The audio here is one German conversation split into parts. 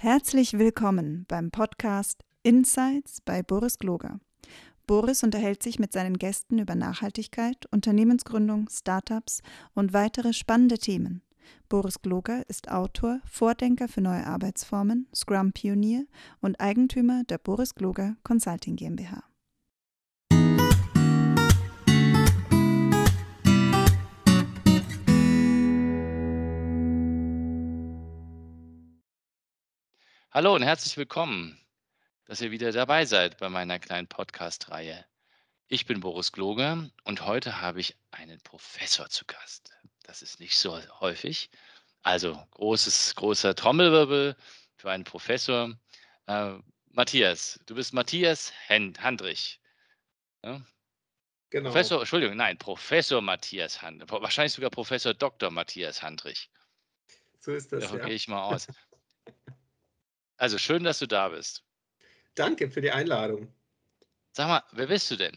Herzlich willkommen beim Podcast Insights bei Boris Gloger. Boris unterhält sich mit seinen Gästen über Nachhaltigkeit, Unternehmensgründung, Startups und weitere spannende Themen. Boris Gloger ist Autor, Vordenker für neue Arbeitsformen, Scrum-Pionier und Eigentümer der Boris Gloger Consulting GmbH. Hallo und herzlich willkommen, dass ihr wieder dabei seid bei meiner kleinen Podcast-Reihe. Ich bin Boris Gloger und heute habe ich einen Professor zu Gast. Das ist nicht so häufig. Also großes, großer Trommelwirbel für einen Professor. Äh, Matthias, du bist Matthias Handrich. Ja? Genau. Professor, Entschuldigung, nein, Professor Matthias Handrich. Wahrscheinlich sogar Professor Dr. Matthias Handrich. So ist das. Davon ja. gehe ich mal aus. Also schön, dass du da bist. Danke für die Einladung. Sag mal, wer bist du denn?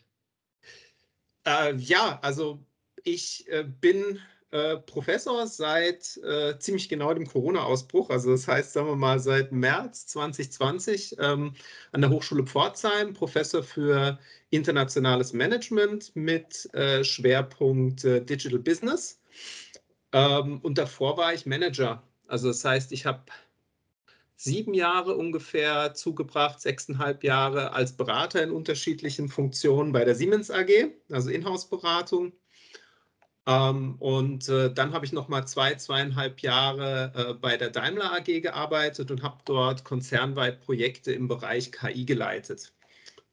Äh, ja, also ich äh, bin äh, Professor seit äh, ziemlich genau dem Corona-Ausbruch. Also das heißt, sagen wir mal, seit März 2020 ähm, an der Hochschule Pforzheim, Professor für internationales Management mit äh, Schwerpunkt äh, Digital Business. Ähm, und davor war ich Manager. Also das heißt, ich habe sieben Jahre ungefähr zugebracht, sechseinhalb Jahre als Berater in unterschiedlichen Funktionen bei der Siemens AG, also Inhouse-Beratung. Ähm, und äh, dann habe ich noch mal zwei, zweieinhalb Jahre äh, bei der Daimler AG gearbeitet und habe dort konzernweit Projekte im Bereich KI geleitet.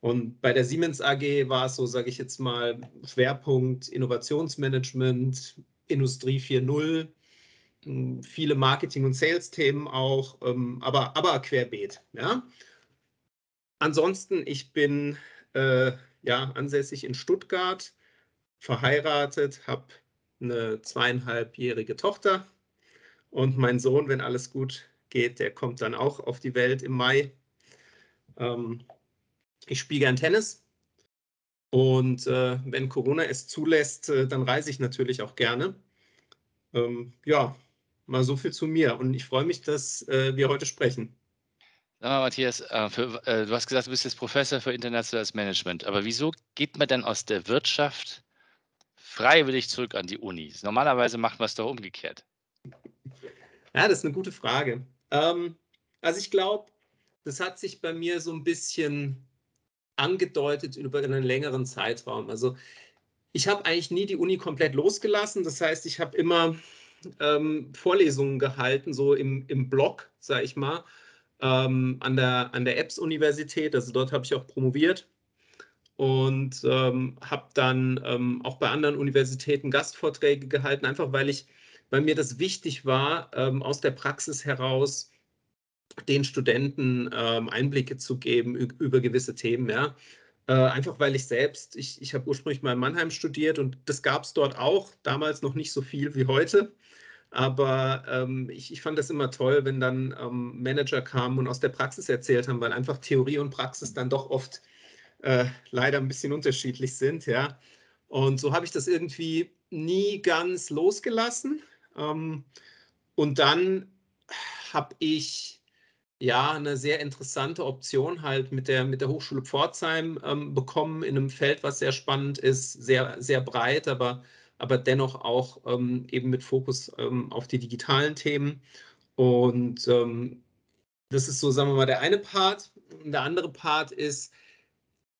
Und bei der Siemens AG war es so, sage ich jetzt mal, Schwerpunkt Innovationsmanagement, Industrie 4.0, hm, viele Marketing- und Sales-Themen auch, ähm, aber, aber querbeet. Ja. Ansonsten, ich bin äh, ja, ansässig in Stuttgart, verheiratet, habe eine zweieinhalbjährige Tochter und mein Sohn, wenn alles gut geht, der kommt dann auch auf die Welt im Mai. Ähm, ich spiele gern Tennis und äh, wenn Corona es zulässt, äh, dann reise ich natürlich auch gerne. Ähm, ja, Mal so viel zu mir und ich freue mich, dass äh, wir heute sprechen. Sag mal, Matthias, äh, für, äh, du hast gesagt, du bist jetzt Professor für internationales Management, aber wieso geht man denn aus der Wirtschaft freiwillig zurück an die Uni? Normalerweise macht man es doch umgekehrt. Ja, das ist eine gute Frage. Ähm, also ich glaube, das hat sich bei mir so ein bisschen angedeutet über einen längeren Zeitraum. Also ich habe eigentlich nie die Uni komplett losgelassen. Das heißt, ich habe immer ähm, Vorlesungen gehalten, so im, im Blog, sage ich mal, ähm, an der, an der EBS-Universität. Also dort habe ich auch promoviert und ähm, habe dann ähm, auch bei anderen Universitäten Gastvorträge gehalten, einfach weil ich, weil mir das wichtig war, ähm, aus der Praxis heraus den Studenten ähm, Einblicke zu geben über gewisse Themen, ja. Äh, einfach weil ich selbst, ich, ich habe ursprünglich mal in Mannheim studiert und das gab es dort auch, damals noch nicht so viel wie heute. Aber ähm, ich, ich, fand das immer toll, wenn dann ähm, Manager kamen und aus der Praxis erzählt haben, weil einfach Theorie und Praxis dann doch oft äh, leider ein bisschen unterschiedlich sind. Ja. Und so habe ich das irgendwie nie ganz losgelassen. Ähm, und dann habe ich ja, eine sehr interessante Option halt mit der, mit der Hochschule Pforzheim ähm, bekommen in einem Feld, was sehr spannend ist, sehr, sehr breit, aber, aber dennoch auch ähm, eben mit Fokus ähm, auf die digitalen Themen. Und ähm, das ist so, sagen wir mal, der eine Part. Und der andere Part ist,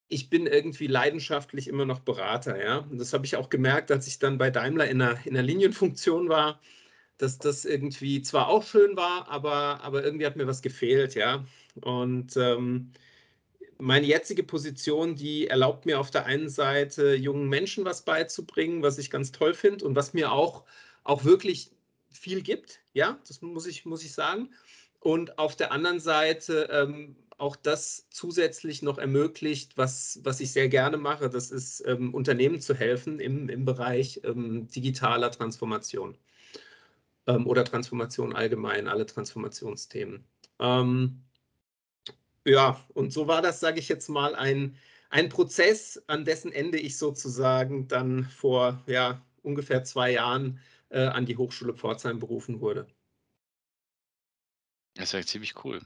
ich bin irgendwie leidenschaftlich immer noch Berater, ja. Und das habe ich auch gemerkt, als ich dann bei Daimler in der, in der Linienfunktion war dass das irgendwie zwar auch schön war, aber, aber irgendwie hat mir was gefehlt, ja. Und ähm, meine jetzige Position, die erlaubt mir auf der einen Seite jungen Menschen was beizubringen, was ich ganz toll finde und was mir auch, auch wirklich viel gibt, ja, das muss ich, muss ich sagen. Und auf der anderen Seite ähm, auch das zusätzlich noch ermöglicht, was, was ich sehr gerne mache, das ist ähm, Unternehmen zu helfen im, im Bereich ähm, digitaler Transformation ähm, oder Transformation allgemein, alle Transformationsthemen. Ähm, ja, und so war das, sage ich jetzt mal, ein, ein Prozess, an dessen Ende ich sozusagen dann vor ja, ungefähr zwei Jahren äh, an die Hochschule Pforzheim berufen wurde. Das ist ja ziemlich cool.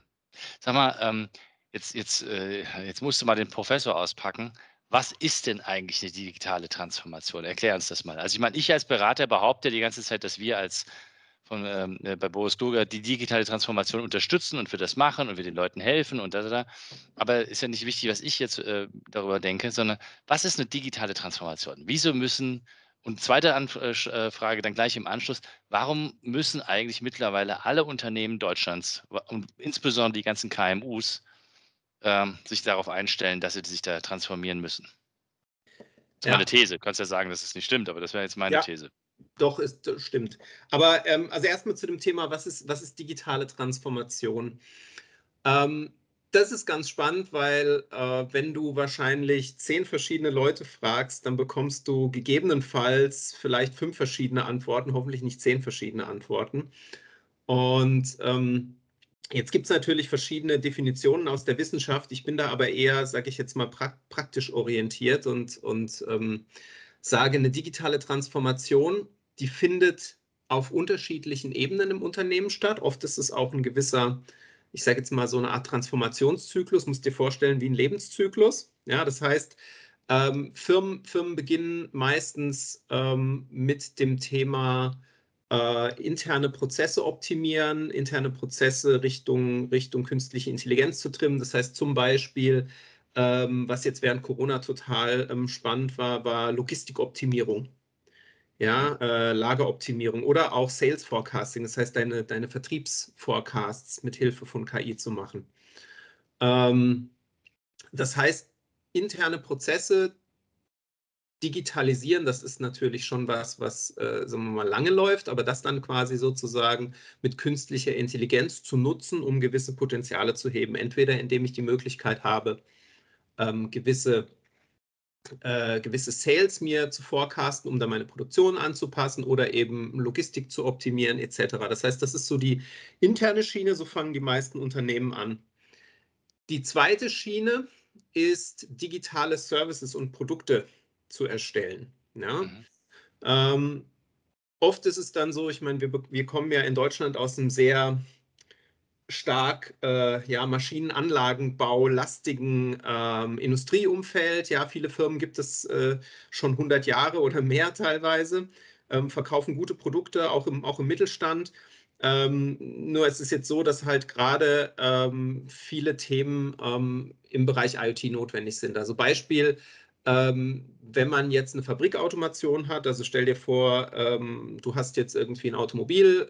Sag mal, ähm, jetzt, jetzt, äh, jetzt musst du mal den Professor auspacken. Was ist denn eigentlich eine digitale Transformation? Erklär uns das mal. Also ich meine, ich als Berater behaupte die ganze Zeit, dass wir als von, ähm, äh, bei Boris Kluger die digitale Transformation unterstützen und wir das machen und wir den Leuten helfen und da, da, da. Aber ist ja nicht wichtig, was ich jetzt äh, darüber denke, sondern was ist eine digitale Transformation? Wieso müssen, und zweite Anf äh, äh Frage dann gleich im Anschluss, warum müssen eigentlich mittlerweile alle Unternehmen Deutschlands und insbesondere die ganzen KMUs ähm, sich darauf einstellen, dass sie sich da transformieren müssen? Das ist ja. meine These. Du kannst ja sagen, dass es nicht stimmt, aber das wäre jetzt meine ja. These. Doch, ist, stimmt. Aber ähm, also erstmal zu dem Thema, was ist, was ist digitale Transformation? Ähm, das ist ganz spannend, weil äh, wenn du wahrscheinlich zehn verschiedene Leute fragst, dann bekommst du gegebenenfalls vielleicht fünf verschiedene Antworten, hoffentlich nicht zehn verschiedene Antworten. Und ähm, jetzt gibt es natürlich verschiedene Definitionen aus der Wissenschaft. Ich bin da aber eher, sage ich jetzt mal, pra praktisch orientiert und, und ähm, sage, eine digitale Transformation, die findet auf unterschiedlichen Ebenen im Unternehmen statt. Oft ist es auch ein gewisser, ich sage jetzt mal so eine Art Transformationszyklus, musst dir vorstellen wie ein Lebenszyklus. Ja, das heißt, ähm, Firmen, Firmen beginnen meistens ähm, mit dem Thema äh, interne Prozesse optimieren, interne Prozesse Richtung, Richtung künstliche Intelligenz zu trimmen. Das heißt zum Beispiel ähm, was jetzt während Corona total ähm, spannend war, war Logistikoptimierung. Ja, äh, Lageroptimierung oder auch Sales Forecasting, das heißt, deine, deine Vertriebsforecasts mit Hilfe von KI zu machen. Ähm, das heißt, interne Prozesse digitalisieren, das ist natürlich schon was, was, äh, sagen wir mal, lange läuft, aber das dann quasi sozusagen mit künstlicher Intelligenz zu nutzen, um gewisse Potenziale zu heben. Entweder indem ich die Möglichkeit habe, ähm, gewisse, äh, gewisse Sales mir zu forecasten, um dann meine Produktion anzupassen oder eben Logistik zu optimieren etc. Das heißt, das ist so die interne Schiene, so fangen die meisten Unternehmen an. Die zweite Schiene ist digitale Services und Produkte zu erstellen. Ja? Mhm. Ähm, oft ist es dann so, ich meine, wir, wir kommen ja in Deutschland aus einem sehr stark äh, ja, Maschinenanlagenbau lastigen ähm, Industrieumfeld. Ja, viele Firmen gibt es äh, schon 100 Jahre oder mehr teilweise, ähm, verkaufen gute Produkte, auch im, auch im Mittelstand. Ähm, nur es ist jetzt so, dass halt gerade ähm, viele Themen ähm, im Bereich IoT notwendig sind. Also Beispiel, ähm, wenn man jetzt eine Fabrikautomation hat, also stell dir vor, du hast jetzt irgendwie ein Automobil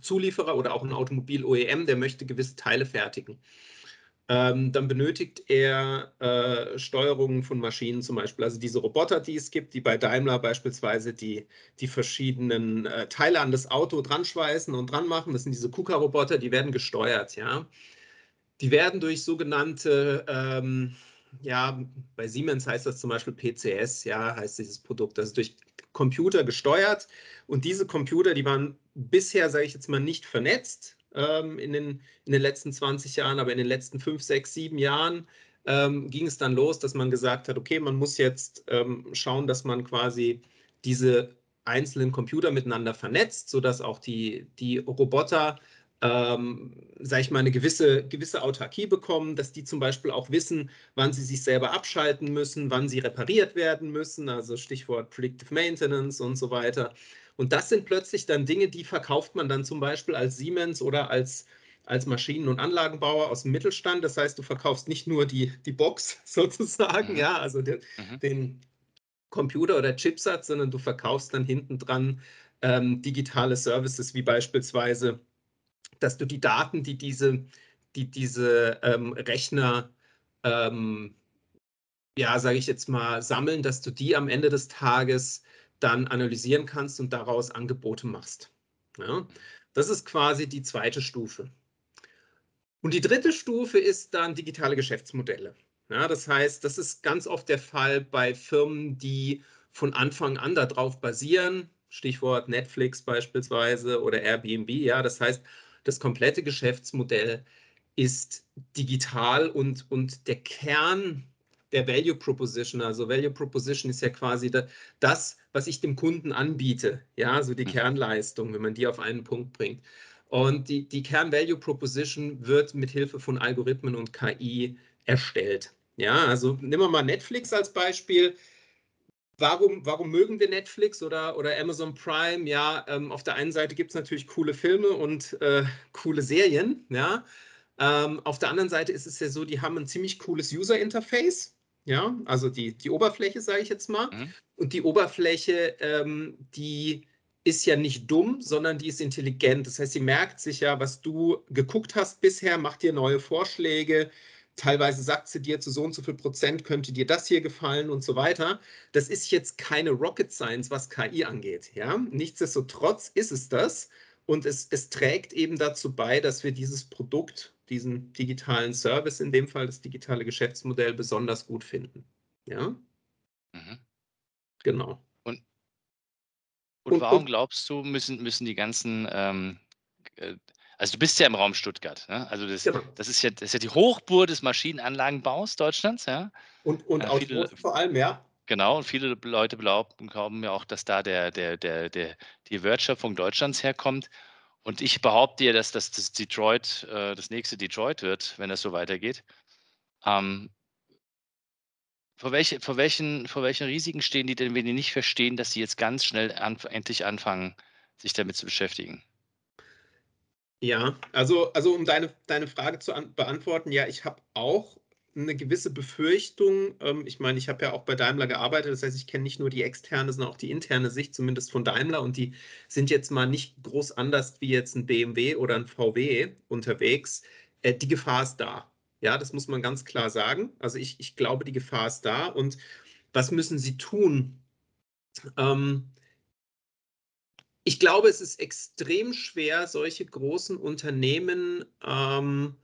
Zulieferer oder auch ein Automobil-OEM, der möchte gewisse Teile fertigen. Ähm, dann benötigt er äh, Steuerungen von Maschinen zum Beispiel, also diese Roboter, die es gibt, die bei Daimler beispielsweise die, die verschiedenen äh, Teile an das Auto dran schweißen und dran machen. Das sind diese KUKA-Roboter, die werden gesteuert, ja. Die werden durch sogenannte ähm, ja, bei Siemens heißt das zum Beispiel PCS, ja, heißt dieses Produkt. Das ist durch Computer gesteuert. Und diese Computer, die waren bisher, sage ich jetzt mal, nicht vernetzt ähm, in, den, in den letzten 20 Jahren, aber in den letzten 5, 6, 7 Jahren ähm, ging es dann los, dass man gesagt hat, okay, man muss jetzt ähm, schauen, dass man quasi diese einzelnen Computer miteinander vernetzt, sodass auch die, die Roboter ähm, sage ich mal, eine gewisse, gewisse Autarkie bekommen, dass die zum Beispiel auch wissen, wann sie sich selber abschalten müssen, wann sie repariert werden müssen, also Stichwort Predictive Maintenance und so weiter. Und das sind plötzlich dann Dinge, die verkauft man dann zum Beispiel als Siemens oder als, als Maschinen- und Anlagenbauer aus dem Mittelstand. Das heißt, du verkaufst nicht nur die, die Box sozusagen, mhm. ja, also den, mhm. den Computer oder Chipsatz, sondern du verkaufst dann hinten dran ähm, digitale Services wie beispielsweise dass du die Daten, die diese, die diese ähm, Rechner, ähm, ja, sage ich jetzt mal, sammeln, dass du die am Ende des Tages dann analysieren kannst und daraus Angebote machst. Ja? Das ist quasi die zweite Stufe. Und die dritte Stufe ist dann digitale Geschäftsmodelle. Ja, das heißt, das ist ganz oft der Fall bei Firmen, die von Anfang an darauf basieren, Stichwort Netflix beispielsweise oder Airbnb. Ja, das heißt, das komplette Geschäftsmodell ist digital und, und der Kern der Value Proposition, also Value Proposition ist ja quasi das, was ich dem Kunden anbiete, ja, so die mhm. Kernleistung, wenn man die auf einen Punkt bringt. Und die, die Kern-Value-Proposition wird mit Hilfe von Algorithmen und KI erstellt. Ja, also nehmen wir mal Netflix als Beispiel. Warum, warum mögen wir Netflix oder, oder Amazon Prime? Ja, ähm, auf der einen Seite gibt es natürlich coole Filme und äh, coole Serien. Ja, ähm, auf der anderen Seite ist es ja so, die haben ein ziemlich cooles User-Interface. Ja, also die, die Oberfläche, sage ich jetzt mal. Mhm. Und die Oberfläche, ähm, die ist ja nicht dumm, sondern die ist intelligent. Das heißt, sie merkt sich ja, was du geguckt hast bisher, macht dir neue Vorschläge. Teilweise sagt sie dir, zu so und so viel Prozent könnte dir das hier gefallen und so weiter. Das ist jetzt keine Rocket Science, was KI angeht. Ja? Nichtsdestotrotz ist es das. Und es, es trägt eben dazu bei, dass wir dieses Produkt, diesen digitalen Service, in dem Fall das digitale Geschäftsmodell, besonders gut finden. Ja? Mhm. Genau. Und, und warum und, glaubst du, müssen, müssen die ganzen, ähm, äh, also du bist ja im Raum Stuttgart, ne? also das, genau. das, ist ja, das ist ja die Hochburg des Maschinenanlagenbaus Deutschlands, ja. Und, und äh, viele, vor allem, ja. Genau, und viele Leute glauben, glauben ja auch, dass da der, der, der, der, die Wertschöpfung Deutschlands herkommt. Und ich behaupte dir, dass das, das Detroit, äh, das nächste Detroit wird, wenn das so weitergeht. Ähm, vor, welche, vor, welchen, vor welchen Risiken stehen die denn, wenn die nicht verstehen, dass sie jetzt ganz schnell an, endlich anfangen, sich damit zu beschäftigen? Ja, also, also um deine, deine Frage zu beantworten, ja, ich habe auch eine gewisse Befürchtung. Ähm, ich meine, ich habe ja auch bei Daimler gearbeitet, das heißt, ich kenne nicht nur die externe, sondern auch die interne Sicht, zumindest von Daimler. Und die sind jetzt mal nicht groß anders wie jetzt ein BMW oder ein VW unterwegs. Äh, die Gefahr ist da. Ja, das muss man ganz klar sagen. Also ich, ich glaube, die Gefahr ist da. Und was müssen sie tun? Ähm, ich glaube, es ist extrem schwer, solche großen Unternehmen ähm,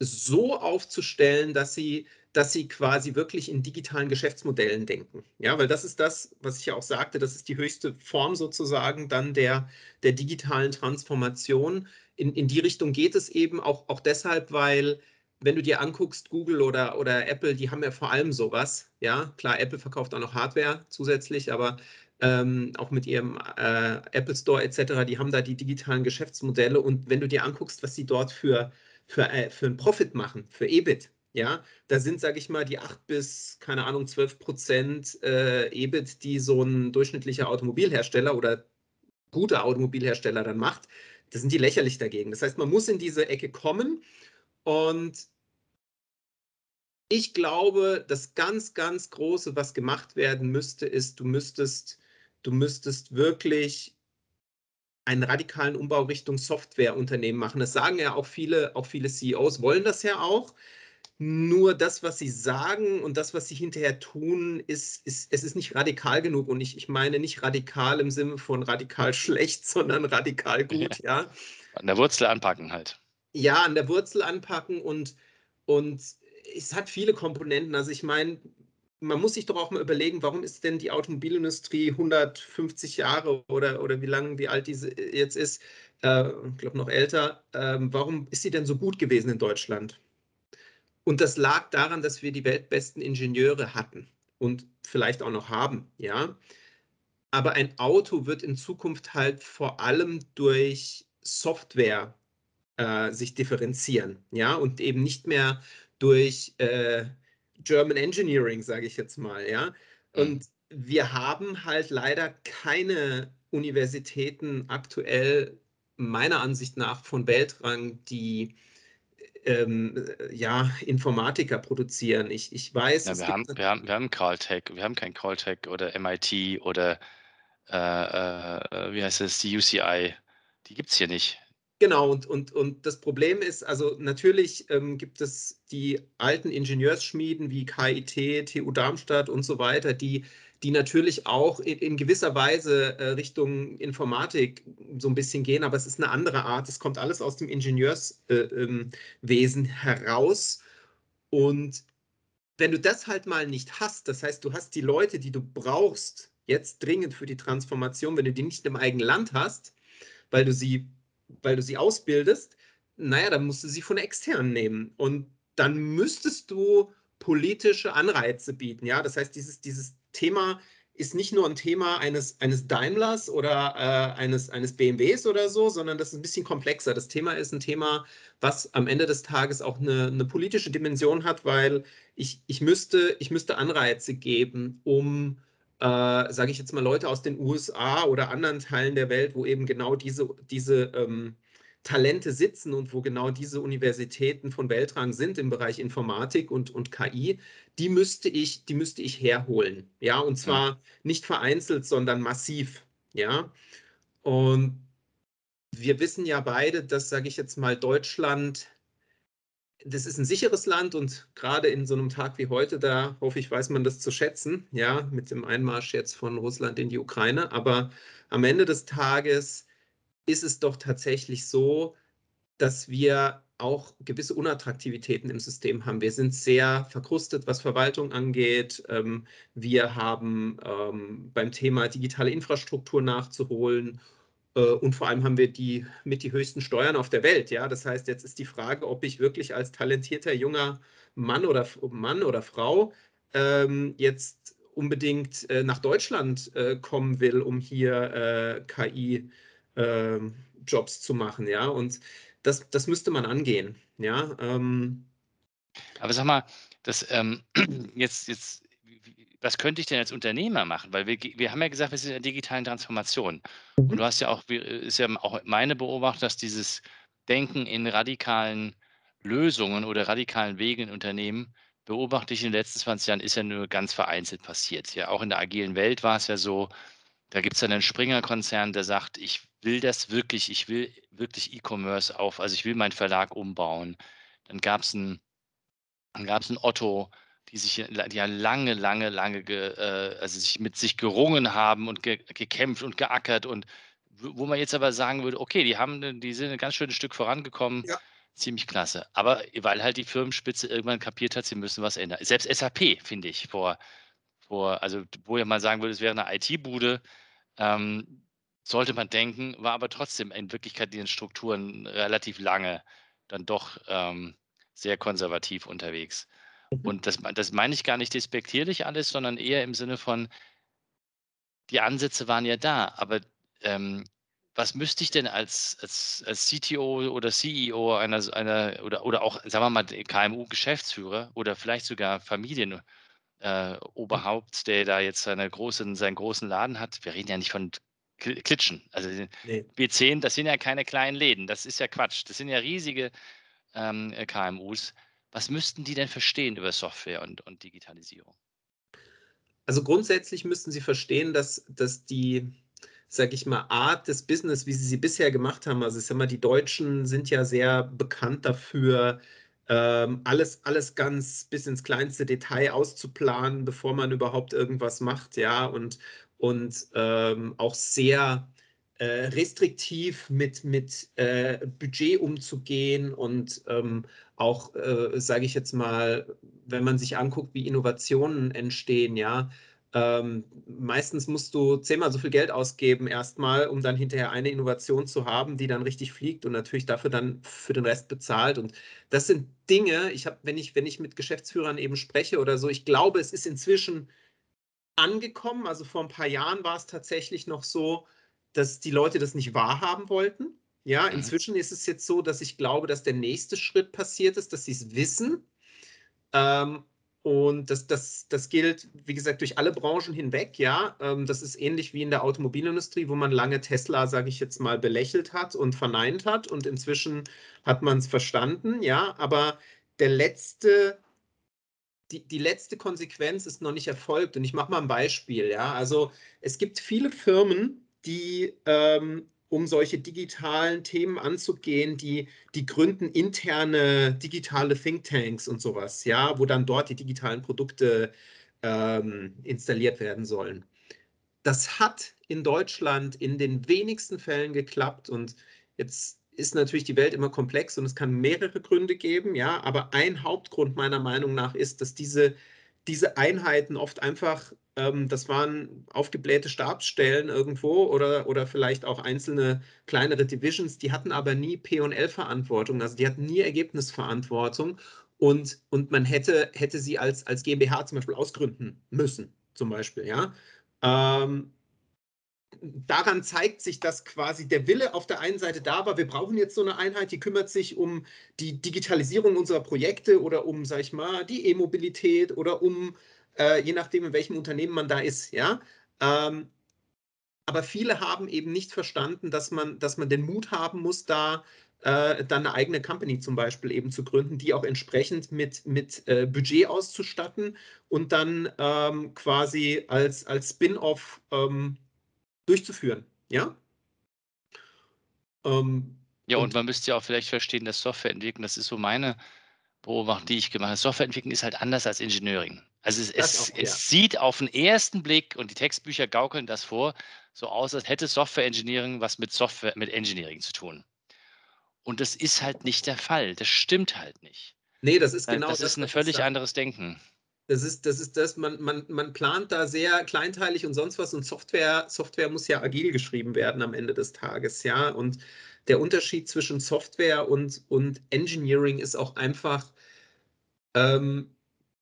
so aufzustellen, dass sie, dass sie quasi wirklich in digitalen Geschäftsmodellen denken. Ja, weil das ist das, was ich ja auch sagte, das ist die höchste Form sozusagen dann der, der digitalen Transformation in, in die Richtung geht es eben auch, auch deshalb, weil wenn du dir anguckst, Google oder, oder Apple, die haben ja vor allem sowas. Ja, klar, Apple verkauft auch noch Hardware zusätzlich, aber ähm, auch mit ihrem äh, Apple Store etc., die haben da die digitalen Geschäftsmodelle. Und wenn du dir anguckst, was sie dort für, für, äh, für einen Profit machen, für EBIT, ja, da sind, sage ich mal, die 8 bis, keine Ahnung, 12 Prozent äh, EBIT, die so ein durchschnittlicher Automobilhersteller oder guter Automobilhersteller dann macht das sind die lächerlich dagegen. Das heißt, man muss in diese Ecke kommen und ich glaube, das ganz, ganz Große, was gemacht werden müsste, ist, du müsstest, du müsstest wirklich einen radikalen Umbau Richtung Softwareunternehmen machen. Das sagen ja auch viele, auch viele CEOs wollen das ja auch. Nur das, was sie sagen und das, was sie hinterher tun, ist, ist es ist nicht radikal genug. Und ich, ich meine nicht radikal im Sinne von radikal schlecht, sondern radikal gut, ja. ja. An der Wurzel anpacken halt. Ja, an der Wurzel anpacken und, und es hat viele Komponenten. Also ich meine, man muss sich doch auch mal überlegen, warum ist denn die Automobilindustrie 150 Jahre oder, oder wie lange, wie alt diese jetzt ist, äh, ich glaube noch älter, äh, warum ist sie denn so gut gewesen in Deutschland? Und das lag daran, dass wir die weltbesten Ingenieure hatten und vielleicht auch noch haben, ja. Aber ein Auto wird in Zukunft halt vor allem durch Software äh, sich differenzieren, ja, und eben nicht mehr durch äh, German Engineering, sage ich jetzt mal, ja. Und wir haben halt leider keine Universitäten aktuell meiner Ansicht nach von Weltrang, die ähm, ja, Informatiker produzieren. Ich, ich weiß. Ja, wir, haben, wir, haben, wir haben Caltech, wir haben kein Caltech oder MIT oder äh, äh, wie heißt es, die UCI. Die gibt es hier nicht. Genau, und, und, und das Problem ist, also natürlich ähm, gibt es die alten Ingenieursschmieden wie KIT, TU Darmstadt und so weiter, die die natürlich auch in, in gewisser Weise äh, Richtung Informatik so ein bisschen gehen, aber es ist eine andere Art. Es kommt alles aus dem Ingenieurswesen äh, ähm, heraus. Und wenn du das halt mal nicht hast, das heißt, du hast die Leute, die du brauchst, jetzt dringend für die Transformation, wenn du die nicht im eigenen Land hast, weil du sie, weil du sie ausbildest, naja, dann musst du sie von extern nehmen. Und dann müsstest du politische Anreize bieten. Ja, das heißt, dieses, dieses Thema ist nicht nur ein Thema eines, eines Daimlers oder äh, eines, eines BMWs oder so, sondern das ist ein bisschen komplexer. Das Thema ist ein Thema, was am Ende des Tages auch eine, eine politische Dimension hat, weil ich, ich, müsste, ich müsste Anreize geben, um, äh, sage ich jetzt mal, Leute aus den USA oder anderen Teilen der Welt, wo eben genau diese, diese ähm, Talente sitzen und wo genau diese Universitäten von Weltrang sind im Bereich Informatik und, und KI, die müsste ich, die müsste ich herholen. Ja, und zwar ja. nicht vereinzelt, sondern massiv. Ja. Und wir wissen ja beide, dass, sage ich jetzt mal, Deutschland, das ist ein sicheres Land und gerade in so einem Tag wie heute, da hoffe ich, weiß man das zu schätzen, ja, mit dem Einmarsch jetzt von Russland in die Ukraine. Aber am Ende des Tages ist es doch tatsächlich so, dass wir auch gewisse Unattraktivitäten im System haben. Wir sind sehr verkrustet, was Verwaltung angeht. Ähm, wir haben ähm, beim Thema digitale Infrastruktur nachzuholen. Äh, und vor allem haben wir die mit die höchsten Steuern auf der Welt. Ja, das heißt, jetzt ist die Frage, ob ich wirklich als talentierter junger Mann oder Mann oder Frau ähm, jetzt unbedingt äh, nach Deutschland äh, kommen will, um hier KI zu ähm, zu machen, ja. Und das, das müsste man angehen, ja. Ähm, Aber sag mal, das ähm, jetzt, jetzt, was könnte ich denn als Unternehmer machen? Weil wir, wir haben ja gesagt, wir sind in der digitalen Transformation. Mhm. Und du hast ja auch, ist ja auch meine Beobachtung, dass dieses Denken in radikalen Lösungen oder radikalen Wegen in Unternehmen beobachte ich in den letzten 20 Jahren, ist ja nur ganz vereinzelt passiert. Ja, auch in der agilen Welt war es ja so, da gibt es dann einen Springer-Konzern, der sagt, ich will das wirklich, ich will wirklich E-Commerce auf, also ich will meinen Verlag umbauen. Dann gab es ein, dann gab's ein Otto, die sich die ja lange, lange, lange ge, äh, also sich mit sich gerungen haben und ge, gekämpft und geackert und wo man jetzt aber sagen würde, okay, die haben, die sind ein ganz schönes Stück vorangekommen, ja. ziemlich klasse. Aber weil halt die Firmenspitze irgendwann kapiert hat, sie müssen was ändern. Selbst SAP, finde ich, vor, vor, also wo ja mal sagen würde, es wäre eine IT-Bude, ähm, sollte man denken, war aber trotzdem in Wirklichkeit in den Strukturen relativ lange dann doch ähm, sehr konservativ unterwegs. Mhm. Und das, das meine ich gar nicht despektierlich alles, sondern eher im Sinne von, die Ansätze waren ja da, aber ähm, was müsste ich denn als, als, als CTO oder CEO einer, einer oder, oder auch, sagen wir mal, KMU-Geschäftsführer oder vielleicht sogar Familienoberhaupt, äh, der da jetzt seine großen, seinen großen Laden hat, wir reden ja nicht von klitschen. Also nee. B10, das sind ja keine kleinen Läden, das ist ja Quatsch. Das sind ja riesige ähm, äh, KMUs. Was müssten die denn verstehen über Software und, und Digitalisierung? Also grundsätzlich müssten sie verstehen, dass, dass die, sag ich mal, Art des Business, wie sie sie bisher gemacht haben, also ich sag mal, die Deutschen sind ja sehr bekannt dafür, ähm, alles, alles ganz bis ins kleinste Detail auszuplanen, bevor man überhaupt irgendwas macht, ja, und, und ähm, auch sehr äh, restriktiv mit, mit äh, Budget umzugehen und ähm, auch, äh, sage ich jetzt mal, wenn man sich anguckt, wie Innovationen entstehen, ja, ähm, meistens musst du zehnmal so viel Geld ausgeben erstmal, um dann hinterher eine Innovation zu haben, die dann richtig fliegt und natürlich dafür dann für den Rest bezahlt. Und das sind Dinge, ich habe, wenn ich, wenn ich mit Geschäftsführern eben spreche oder so, ich glaube, es ist inzwischen angekommen. Also vor ein paar Jahren war es tatsächlich noch so, dass die Leute das nicht wahrhaben wollten. Ja, mhm. inzwischen ist es jetzt so, dass ich glaube, dass der nächste Schritt passiert ist, dass sie es wissen. Ähm, und das, das, das gilt, wie gesagt, durch alle Branchen hinweg. Ja, ähm, das ist ähnlich wie in der Automobilindustrie, wo man lange Tesla, sage ich jetzt mal, belächelt hat und verneint hat. Und inzwischen hat man es verstanden. Ja, aber der letzte die, die letzte Konsequenz ist noch nicht erfolgt. Und ich mache mal ein Beispiel. Ja? Also es gibt viele Firmen, die, ähm, um solche digitalen Themen anzugehen, die, die gründen interne digitale Thinktanks und sowas, ja, wo dann dort die digitalen Produkte ähm, installiert werden sollen. Das hat in Deutschland in den wenigsten Fällen geklappt und jetzt ist natürlich die Welt immer komplex und es kann mehrere Gründe geben, ja, aber ein Hauptgrund meiner Meinung nach ist, dass diese, diese Einheiten oft einfach, ähm, das waren aufgeblähte Stabsstellen irgendwo oder, oder vielleicht auch einzelne kleinere Divisions, die hatten aber nie P&L-Verantwortung, also die hatten nie Ergebnisverantwortung und, und man hätte, hätte sie als, als GmbH zum Beispiel ausgründen müssen, zum Beispiel, ja. Ähm, daran zeigt sich, dass quasi der Wille auf der einen Seite da war, wir brauchen jetzt so eine Einheit, die kümmert sich um die Digitalisierung unserer Projekte oder um, sag ich mal, die E-Mobilität oder um, äh, je nachdem, in welchem Unternehmen man da ist, ja. Ähm, aber viele haben eben nicht verstanden, dass man, dass man den Mut haben muss, da äh, dann eine eigene Company zum Beispiel eben zu gründen, die auch entsprechend mit, mit äh, Budget auszustatten und dann ähm, quasi als, als Spin-off ähm, durchzuführen. Ja? Ähm, ja, und, und, man müsste ja auch vielleicht verstehen, dass Softwareentwicklung, das ist so meine Beobachtung, die ich gemacht habe. Softwareentwicklung ist halt anders als Engineering. Also es, es, auch, es ja. sieht auf den ersten Blick, und die Textbücher gaukeln das vor, so aus, als hätte Software Engineering was mit Software, mit Engineering zu tun. Und das ist halt nicht der Fall. Das stimmt halt nicht. Nee, das ist genau das. Das ist ein völlig anderes Denken. Das ist, das ist das, man, man, man plant da sehr kleinteilig und sonst was und Software, Software muss ja agil geschrieben werden am Ende des Tages, ja. Und der Unterschied zwischen Software und, und Engineering ist auch einfach, ähm,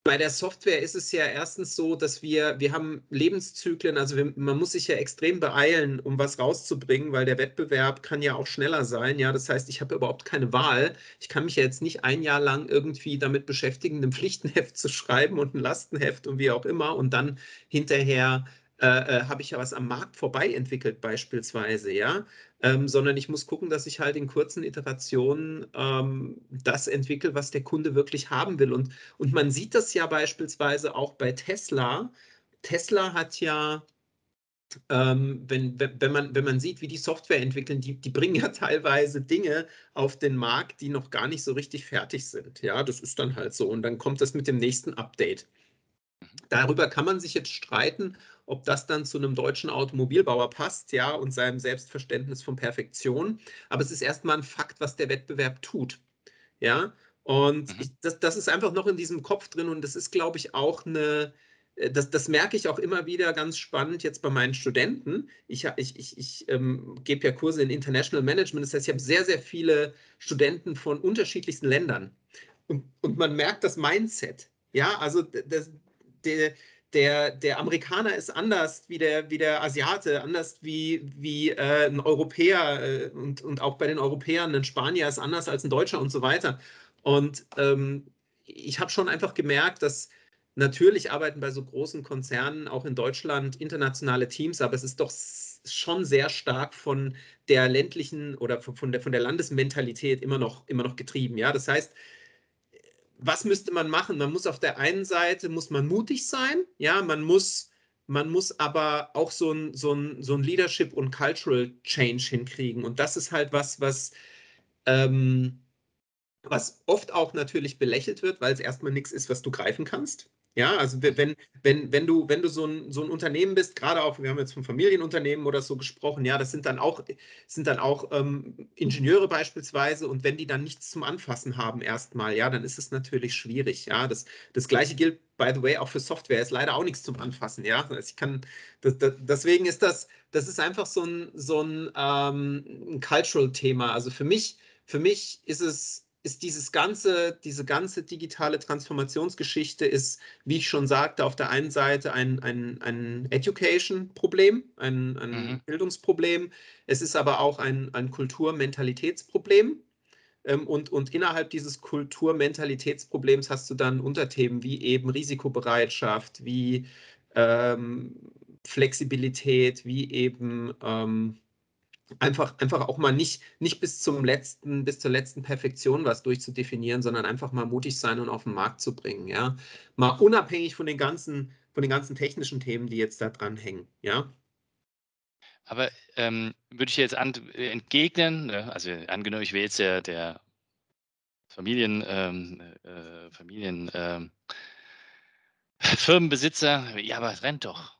bei der Software ist es ja erstens so, dass wir, wir haben Lebenszyklen, also wir, man muss sich ja extrem beeilen, um was rauszubringen, weil der Wettbewerb kann ja auch schneller sein. Ja, das heißt, ich habe überhaupt keine Wahl. Ich kann mich ja jetzt nicht ein Jahr lang irgendwie damit beschäftigen, ein Pflichtenheft zu schreiben und ein Lastenheft und wie auch immer und dann hinterher äh, äh, habe ich ja was am Markt vorbei entwickelt beispielsweise, ja, ähm, sondern ich muss gucken, dass ich halt in kurzen Iterationen ähm, das entwickle, was der Kunde wirklich haben will. Und, und man sieht das ja beispielsweise auch bei Tesla. Tesla hat ja ähm, wenn, wenn, man, wenn man sieht, wie die Software entwickeln, die, die bringen ja teilweise Dinge auf den Markt, die noch gar nicht so richtig fertig sind. Ja, das ist dann halt so. Und dann kommt das mit dem nächsten Update. Darüber kann man sich jetzt streiten, ob das dann zu einem deutschen Automobilbauer passt, ja, und seinem Selbstverständnis von Perfektion. Aber es ist erstmal ein Fakt, was der Wettbewerb tut. Ja, und mhm. ich, das, das ist einfach noch in diesem Kopf drin und das ist, glaube ich, auch eine, äh, das, das, merke ich auch immer wieder ganz spannend jetzt bei meinen Studenten. Ich, ich, ich, ich ähm, gebe ja Kurse in International Management, das heißt, ich habe sehr, sehr viele Studenten von unterschiedlichsten Ländern. Und, und man merkt das Mindset. Ja, also das, der, der, der Amerikaner ist anders wie der, wie der Asiate, anders wie, wie äh, ein Europäer äh, und, und auch bei den Europäern, ein Spanier ist anders als ein Deutscher und so weiter. Und ähm, ich habe schon einfach gemerkt, dass natürlich arbeiten bei so großen Konzernen auch in Deutschland internationale Teams, aber es ist doch schon sehr stark von der ländlichen oder von der, von der Landesmentalität immer noch, immer noch getrieben. Ja, das heißt, was müsste man machen? Man muss auf der einen Seite muss man mutig sein, ja, man muss, man muss aber auch so ein, so ein, so ein Leadership und Cultural Change hinkriegen. Und das ist halt was, was, ähm, was oft auch natürlich belächelt wird, weil es erstmal nichts ist, was du greifen kannst. Ja, also wenn, wenn, wenn du, wenn du so ein, so ein Unternehmen bist, gerade auch, wir haben jetzt von Familienunternehmen oder so gesprochen, ja, das sind dann auch, sind dann auch ähm, Ingenieure beispielsweise und wenn die dann nichts zum Anfassen haben erstmal, ja, dann ist es natürlich schwierig. Ja, das, das gleiche gilt, by the way, auch für Software, ist leider auch nichts zum Anfassen, ja. Also ich kann, das, das, deswegen ist das, das ist einfach so ein, so ein, ähm, ein Cultural-Thema. Also für mich, für mich ist es ist dieses ganze, diese ganze digitale Transformationsgeschichte ist, wie ich schon sagte, auf der einen Seite ein, ein, ein Education-Problem, ein, ein mhm. Bildungsproblem. Es ist aber auch ein, ein Kultur-Mentalitätsproblem. Ähm, und, und innerhalb dieses Kultur-Mentalitätsproblems hast du dann Unterthemen wie eben Risikobereitschaft, wie ähm, Flexibilität, wie eben ähm, einfach, einfach auch mal nicht, nicht bis zum letzten, bis zur letzten Perfektion was durchzudefinieren, sondern einfach mal mutig sein und auf den Markt zu bringen, ja. Mal unabhängig von den ganzen, von den ganzen technischen Themen, die jetzt da dran hängen, ja. Aber ähm, würde ich jetzt an, entgegnen, ne? also angenommen, ich wäre jetzt der, der Familien, ähm, äh, Familien, ähm, Firmenbesitzer, ja, aber rennt doch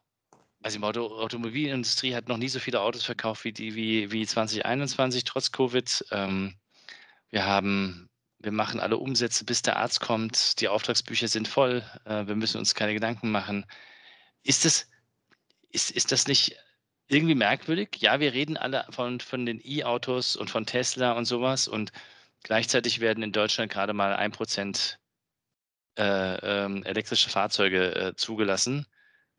also die Auto Automobilindustrie hat noch nie so viele Autos verkauft wie die wie, wie 2021 trotz Covid. Ähm, wir haben, wir machen alle Umsätze, bis der Arzt kommt. Die Auftragsbücher sind voll. Äh, wir müssen uns keine Gedanken machen. Ist das, ist, ist das nicht irgendwie merkwürdig? Ja, wir reden alle von, von den E-Autos und von Tesla und sowas und gleichzeitig werden in Deutschland gerade mal ein Prozent äh, ähm, elektrische Fahrzeuge äh, zugelassen.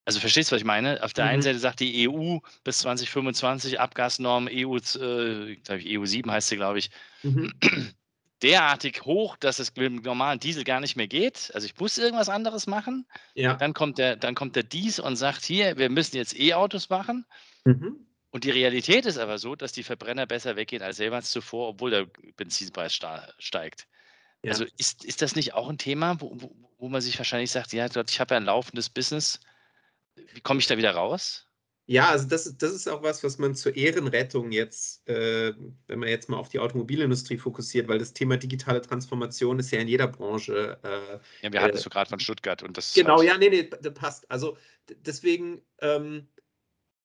Also verstehst du, was ich meine? Auf der einen Mhm. Seite sagt die EU bis 2025 Abgasnorm EU, äh, ich, EU 7 heißt sie, glaube ich, Mhm. derartig hoch, dass es mit dem normalen Diesel gar nicht mehr geht. Also ich muss irgendwas anderes machen. Ja. Dann kommt der, dann kommt der Dies und sagt, hier, wir müssen jetzt E-Autos machen. Mhm. Und die Realität ist aber so, dass die Verbrenner besser weggehen als jemals zuvor, obwohl der Benzinpreis steigt. Ja. Also ist, ist das nicht auch ein Thema, wo, wo, wo man sich wahrscheinlich sagt, ja, Gott, ich habe ja ein laufendes Business, wie komme ich da wieder raus? Ja, also das, ist- das ist auch was, was man zur Ehrenrettung jetzt, äh, wenn man jetzt mal auf die Automobilindustrie fokussiert, weil das Thema digitale Transformation ist ja in jeder Branche. Äh, Ja, wir hatten Äh, es so gerade von Stuttgart und das ist genau, halt, ja, nee, nee, das passt. Also deswegen, ähm,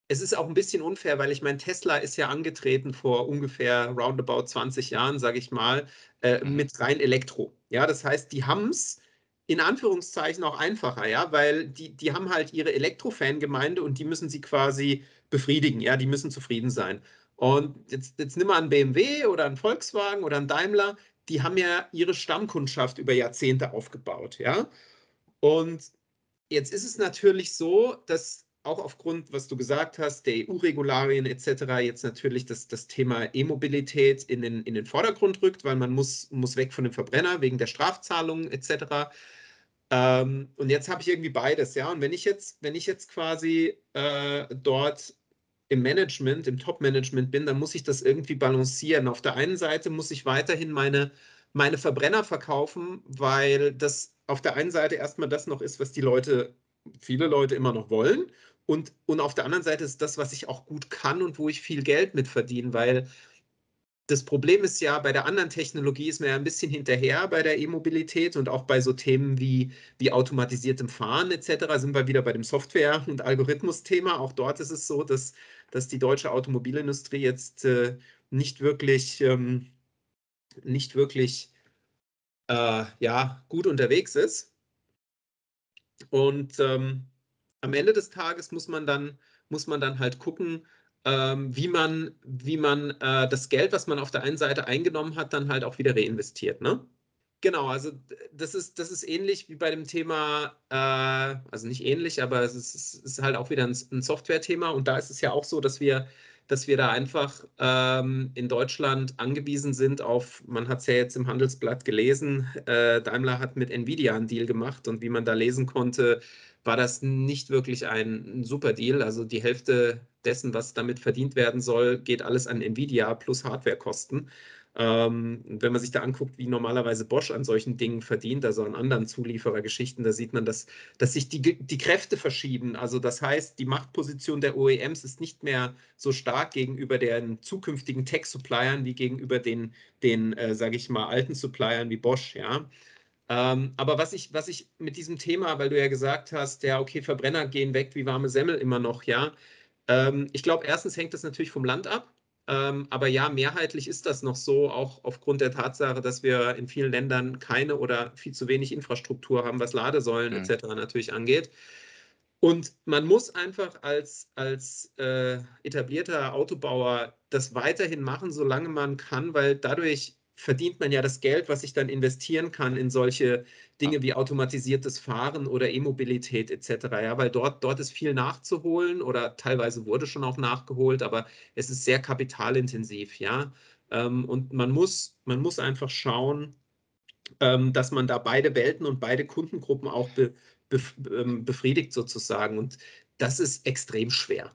es ist auch ein bisschen unfair, weil ich meine, Tesla ist ja angetreten vor ungefähr roundabout 20 Jahren, sage ich mal, äh, Mhm. mit rein Elektro. Ja, das heißt, die haben es in Anführungszeichen auch einfacher, ja, weil die, die haben halt ihre Elektro-Fangemeinde und die müssen sie quasi befriedigen, ja, die müssen zufrieden sein. Und jetzt, jetzt nimm mal einen BMW oder einen Volkswagen oder einen Daimler, die haben ja ihre Stammkundschaft über Jahrzehnte aufgebaut, ja. Und jetzt ist es natürlich so, dass auch aufgrund, was du gesagt hast, der EU-Regularien etc. jetzt natürlich das, das Thema E-Mobilität in den, in den Vordergrund rückt, weil man muss, muss weg von dem Verbrenner wegen der Strafzahlungen etc. Ähm, und jetzt habe ich irgendwie beides, ja. Und wenn ich jetzt, wenn ich jetzt quasi äh, dort im Management, im Top-Management bin, dann muss ich das irgendwie balancieren. Auf der einen Seite muss ich weiterhin meine, meine Verbrenner verkaufen, weil das auf der einen Seite erstmal das noch ist, was die Leute, viele Leute immer noch wollen. Und, und auf der anderen Seite ist das, was ich auch gut kann und wo ich viel Geld mit verdiene, weil das Problem ist ja, bei der anderen Technologie ist man ja ein bisschen hinterher bei der E-Mobilität und auch bei so Themen wie, wie automatisiertem Fahren etc. sind wir wieder bei dem Software- und Algorithmus-Thema. Auch dort ist es so, dass, dass die deutsche Automobilindustrie jetzt äh, nicht wirklich, ähm, nicht wirklich äh, ja, gut unterwegs ist. Und ähm, am Ende des Tages muss man dann, muss man dann halt gucken, ähm, wie man, wie man äh, das Geld, was man auf der einen Seite eingenommen hat, dann halt auch wieder reinvestiert. Ne? Genau, also das ist, das ist ähnlich wie bei dem Thema, äh, also nicht ähnlich, aber es ist, es ist halt auch wieder ein, ein Software-Thema und da ist es ja auch so, dass wir, dass wir da einfach ähm, in Deutschland angewiesen sind auf, man hat es ja jetzt im Handelsblatt gelesen, äh, Daimler hat mit Nvidia einen Deal gemacht und wie man da lesen konnte, war das nicht wirklich ein, super Deal. Also die Hälfte dessen, was damit verdient werden soll, geht alles an Nvidia plus Hardwarekosten. Ähm, wenn man sich da anguckt, wie normalerweise Bosch an solchen Dingen verdient, also an anderen Zulieferergeschichten, da sieht man, dass, dass sich die, die Kräfte verschieben. Also das heißt, die Machtposition der OEMs ist nicht mehr so stark gegenüber den zukünftigen Tech-Suppliern wie gegenüber den, den äh, sage ich mal, alten Suppliern wie Bosch, ja. Ähm, aber was ich, was ich mit diesem Thema, weil du ja gesagt hast, ja, okay, Verbrenner gehen weg wie warme Semmel immer noch, ja. Ähm, ich glaube, erstens hängt das natürlich vom Land ab. Ähm, aber ja, mehrheitlich ist das noch so, auch aufgrund der Tatsache, dass wir in vielen Ländern keine oder viel zu wenig Infrastruktur haben, was Ladesäulen Mhm. etc. natürlich angeht. Und man muss einfach als, als äh, etablierter Autobauer das weiterhin machen, solange man kann, weil dadurch verdient man ja das Geld, was ich dann investieren kann in solche Dinge wie automatisiertes Fahren oder E-Mobilität etc. Ja, weil dort, dort ist viel nachzuholen oder teilweise wurde schon auch nachgeholt, aber es ist sehr kapitalintensiv, ja. Ähm, und man muss, man muss einfach schauen, ähm, dass man da beide Welten und beide Kundengruppen auch be, ähm, befriedigt sozusagen. Und das ist extrem schwer.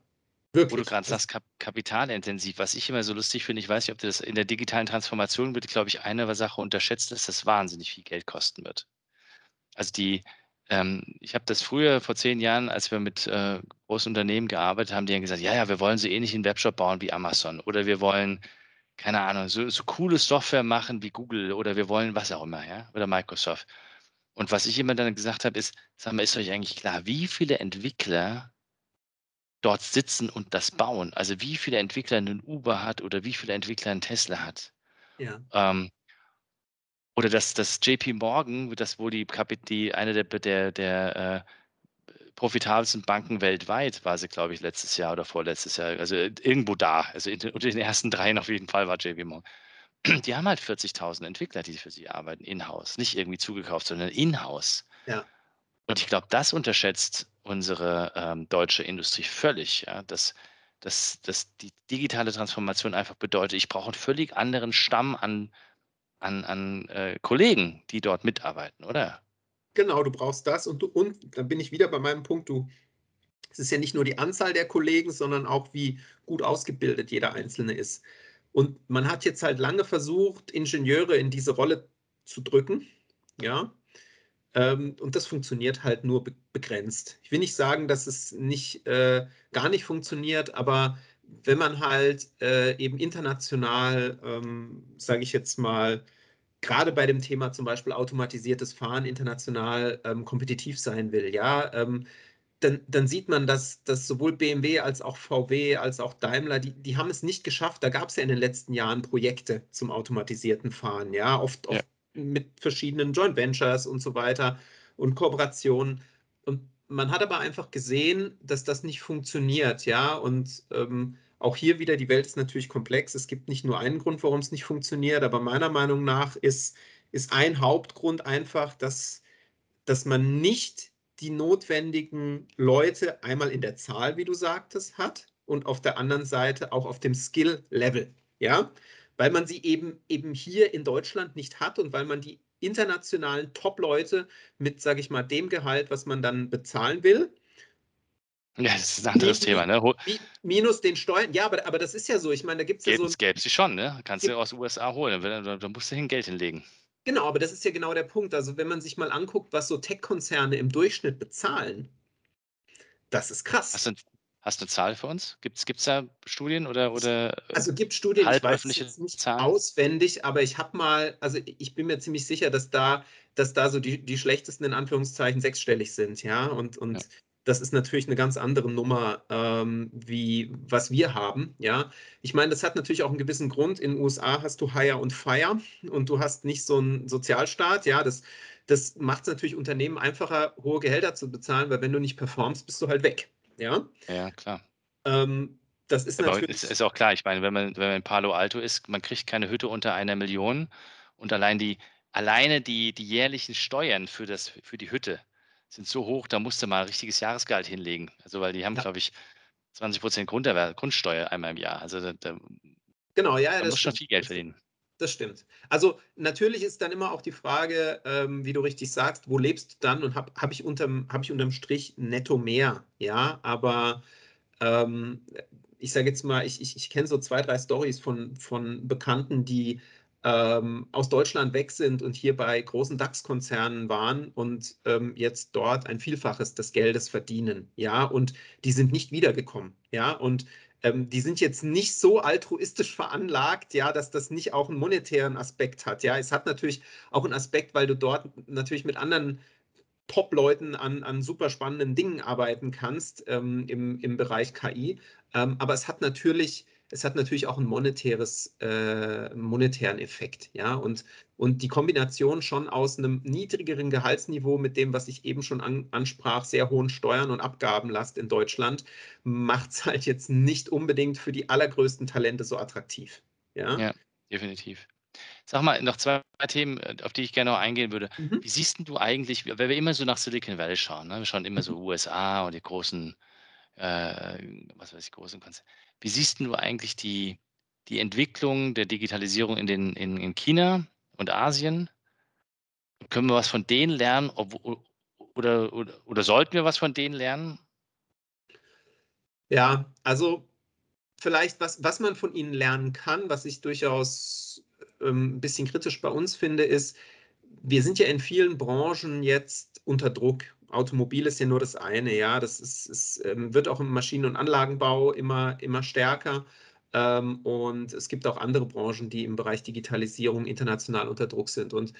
Wo du Wirklich. gerade sagst, kap kapitalintensiv, was ich immer so lustig finde, ich weiß nicht, ob das in der digitalen Transformation wird, glaube ich, eine Sache unterschätzt, dass das wahnsinnig viel Geld kosten wird. Also die, ähm, ich habe das früher vor zehn Jahren, als wir mit äh, großen Unternehmen gearbeitet haben, die haben gesagt, ja, ja, wir wollen so ähnlich einen Webshop bauen wie Amazon oder wir wollen, keine Ahnung, so, so coole Software machen wie Google oder wir wollen was auch immer, ja, oder Microsoft. Und was ich immer dann gesagt habe, ist, sag mal, ist euch eigentlich klar, wie viele Entwickler dort sitzen und das bauen? Also wie viele Entwickler einen Uber hat oder wie viele Entwickler einen Tesla hat? ja. Ähm, oder das, das JP Morgan, das wo die, die eine der, der, der äh, profitabelsten Banken weltweit war sie, glaube ich, letztes Jahr oder vorletztes Jahr. Also irgendwo da. Also in, unter den ersten dreien auf jeden Fall war JP Morgan. Die haben halt 40.000 Entwickler, die für sie arbeiten, in-house. Nicht irgendwie zugekauft, sondern in-house. Ja. Und ich glaube, das unterschätzt unsere ähm, deutsche Industrie völlig, ja, dass, dass, dass die digitale Transformation einfach bedeutet, ich brauche einen völlig anderen Stamm an, an, an äh, Kollegen, die dort mitarbeiten, oder? Genau, du brauchst das und du, und dann bin ich wieder bei meinem Punkt, du, es ist ja nicht nur die Anzahl der Kollegen, sondern auch, wie gut ausgebildet jeder Einzelne ist. Und man hat jetzt halt lange versucht, Ingenieure in diese Rolle zu drücken, ja, und das funktioniert halt nur begrenzt. Ich will nicht sagen, dass es nicht äh, gar nicht funktioniert, aber wenn man halt äh, eben international, ähm, sage ich jetzt mal, gerade bei dem Thema zum Beispiel automatisiertes Fahren international ähm, kompetitiv sein will, ja, ähm, dann, dann, sieht man, dass, dass, sowohl BMW als auch VW als auch Daimler, die, die haben es nicht geschafft. Da gab es ja in den letzten Jahren Projekte zum automatisierten Fahren, ja, oft, oft ja. Mit verschiedenen Joint Ventures und so weiter und Kooperationen. Und man hat aber einfach gesehen, dass das nicht funktioniert, ja, und ähm, auch hier wieder, die Welt ist natürlich komplex. Es gibt nicht nur einen Grund, warum es nicht funktioniert, aber meiner Meinung nach ist, ist ein Hauptgrund einfach, dass, dass man nicht die notwendigen Leute einmal in der Zahl, wie du sagtest, hat und auf der anderen Seite auch auf dem Skill-Level. Ja, weil man sie eben, eben hier in Deutschland nicht hat und weil man die internationalen Top-Leute mit, sage ich mal, dem Gehalt, was man dann bezahlen will, ja, das ist ein anderes Thema, ne? Minus den Steuern. Ja, aber, aber das ist ja so. Ich meine, da gibt es ja so. Gäbe sie schon, ne? Kannst du aus den USA holen, dann, dann, musst du hin Geld hinlegen. Genau, aber das ist ja genau der Punkt. Also, wenn man sich mal anguckt, was so Tech-Konzerne im Durchschnitt bezahlen, das ist krass. Hast du, hast du eine Zahl für uns? Gibt es da Studien oder, oder äh, Also gibt Studien, ich weiß jetzt nicht Zahlen? auswendig, aber ich habe mal, also ich bin mir ziemlich sicher, dass da, dass da so die, die schlechtesten in Anführungszeichen sechsstellig sind, ja. Und, und Ja. das ist natürlich eine ganz andere Nummer, ähm, wie was wir haben, ja. Ich meine, das hat natürlich auch einen gewissen Grund. In den USA hast du Hire und Fire und du hast nicht so einen Sozialstaat, ja. Das, das macht es natürlich Unternehmen einfacher, hohe Gehälter zu bezahlen, weil wenn du nicht performst, bist du halt weg, ja. Ja, klar. Ähm, das ist Aber natürlich. es ist auch klar, ich meine, wenn man, wenn man in Palo Alto ist, man kriegt keine Hütte unter einer Million und allein die, alleine die, die jährlichen Steuern für, das, für die Hütte sind so hoch, da musst du mal ein richtiges Jahresgehalt hinlegen. Also, weil die haben, Ja. glaube ich, 20 Prozent Grundsteuer einmal im Jahr. Also, da, da, Genau, ja, da das muss schon viel Geld verdienen. Das stimmt. Also natürlich ist dann immer auch die Frage, ähm, wie du richtig sagst, wo lebst du dann? Und habe hab ich, unterm, hab ich unterm Strich netto mehr, ja, aber ähm, ich sage jetzt mal, ich, ich, ich kenne so zwei, drei Stories von, von Bekannten, die ähm, aus Deutschland weg sind und hier bei großen DAX-Konzernen waren und ähm, jetzt dort ein Vielfaches des Geldes verdienen, ja, und die sind nicht wiedergekommen, ja, und ähm, die sind jetzt nicht so altruistisch veranlagt, ja, dass das nicht auch einen monetären Aspekt hat. Ja, es hat natürlich auch einen Aspekt, weil du dort natürlich mit anderen Top-Leuten an, an super spannenden Dingen arbeiten kannst ähm, im, im Bereich KI. Ähm, aber es hat natürlich, es hat natürlich auch einen monetäres, äh, monetären Effekt, ja. Und, und die Kombination schon aus einem niedrigeren Gehaltsniveau mit dem, was ich eben schon an, ansprach, sehr hohen Steuern und Abgabenlast in Deutschland, macht es halt jetzt nicht unbedingt für die allergrößten Talente so attraktiv. Ja. Ja, definitiv. Sag mal, noch zwei Themen, äh, auf die ich gerne noch eingehen würde. Mhm. Wie siehst denn du eigentlich, weil wir immer so nach Silicon Valley schauen, ne? wir schauen immer so USA und die großen, äh, was weiß ich, großen Konzerne. Wie siehst du eigentlich die, die Entwicklung der Digitalisierung in, den, in, in China und Asien? Können wir was von denen lernen ob, oder, oder, oder sollten wir was von denen lernen? Ja, also vielleicht, was, was man von ihnen lernen kann, was ich durchaus ähm, ein bisschen kritisch bei uns finde, ist, wir sind ja in vielen Branchen jetzt unter Druck. Automobil ist ja nur das eine, ja. Das ist, ist, ähm, wird auch im Maschinen- und Anlagenbau immer, immer stärker. Ähm, und es gibt auch andere Branchen, die im Bereich Digitalisierung international unter Druck sind. Und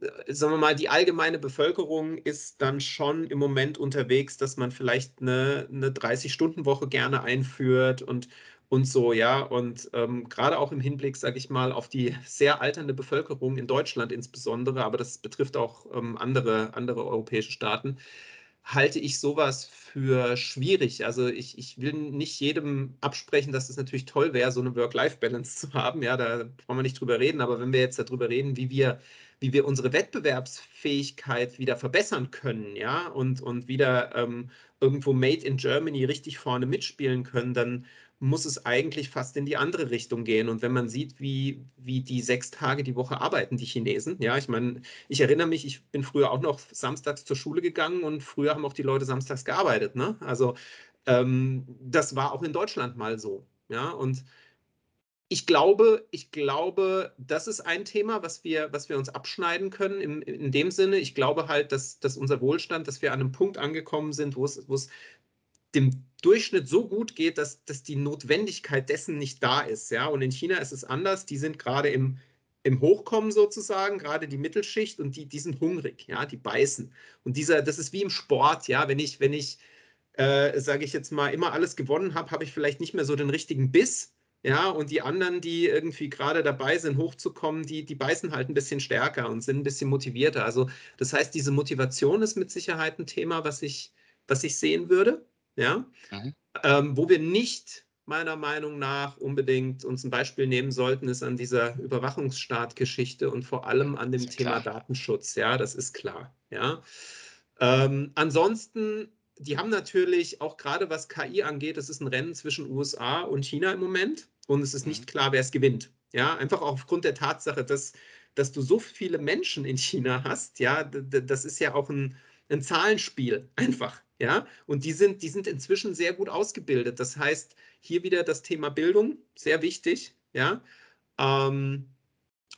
äh, sagen wir mal, die allgemeine Bevölkerung ist dann schon im Moment unterwegs, dass man vielleicht eine, eine 30-Stunden-Woche gerne einführt und, und so, ja. Und ähm, gerade auch im Hinblick, sage ich mal, auf die sehr alternde Bevölkerung in Deutschland insbesondere, aber das betrifft auch ähm, andere, andere europäische Staaten, halte ich sowas für schwierig. Also ich, ich will nicht jedem absprechen, dass es natürlich toll wäre, so eine Work-Life-Balance zu haben. Ja, da brauchen wir nicht drüber reden. Aber wenn wir jetzt darüber reden, wie wir wie wir unsere Wettbewerbsfähigkeit wieder verbessern können, ja, und, und wieder ähm, irgendwo Made in Germany richtig vorne mitspielen können, dann muss es eigentlich fast in die andere Richtung gehen. Und wenn man sieht, wie, wie die sechs Tage die Woche arbeiten, die Chinesen, ja, ich meine, ich erinnere mich, ich bin früher auch noch samstags zur Schule gegangen und früher haben auch die Leute samstags gearbeitet, ne? Also ähm, das war auch in Deutschland mal so, ja, und ich glaube, ich glaube, das ist ein Thema, was wir, was wir uns abschneiden können. In, in dem Sinne, ich glaube halt, dass, dass unser Wohlstand, dass wir an einem Punkt angekommen sind, wo es, wo es dem Durchschnitt so gut geht, dass, dass die Notwendigkeit dessen nicht da ist. Ja? Und in China ist es anders. Die sind gerade im, im Hochkommen sozusagen, gerade die Mittelschicht und die, die sind hungrig, ja, die beißen. Und dieser, das ist wie im Sport, ja, wenn ich, wenn ich, äh, sage ich jetzt mal, immer alles gewonnen habe, habe ich vielleicht nicht mehr so den richtigen Biss. Ja, und die anderen, die irgendwie gerade dabei sind, hochzukommen, die, die beißen halt ein bisschen stärker und sind ein bisschen motivierter. Also, das heißt, diese Motivation ist mit Sicherheit ein Thema, was ich, was ich sehen würde ja, mhm. ähm, wo wir nicht meiner Meinung nach unbedingt uns ein Beispiel nehmen sollten, ist an dieser Überwachungsstaatgeschichte und vor allem an dem Thema klar. Datenschutz. Ja, das ist klar. Ja. Ähm, ansonsten, die haben natürlich auch gerade was KI angeht, es ist ein Rennen zwischen USA und China im Moment und es ist nicht mhm. klar, wer es gewinnt. Ja, einfach aufgrund der Tatsache, dass, dass du so viele Menschen in China hast. Ja, das ist ja auch ein, ein Zahlenspiel einfach. Ja, und die sind, die sind inzwischen sehr gut ausgebildet. Das heißt, hier wieder das Thema Bildung, sehr wichtig. Ja, ähm,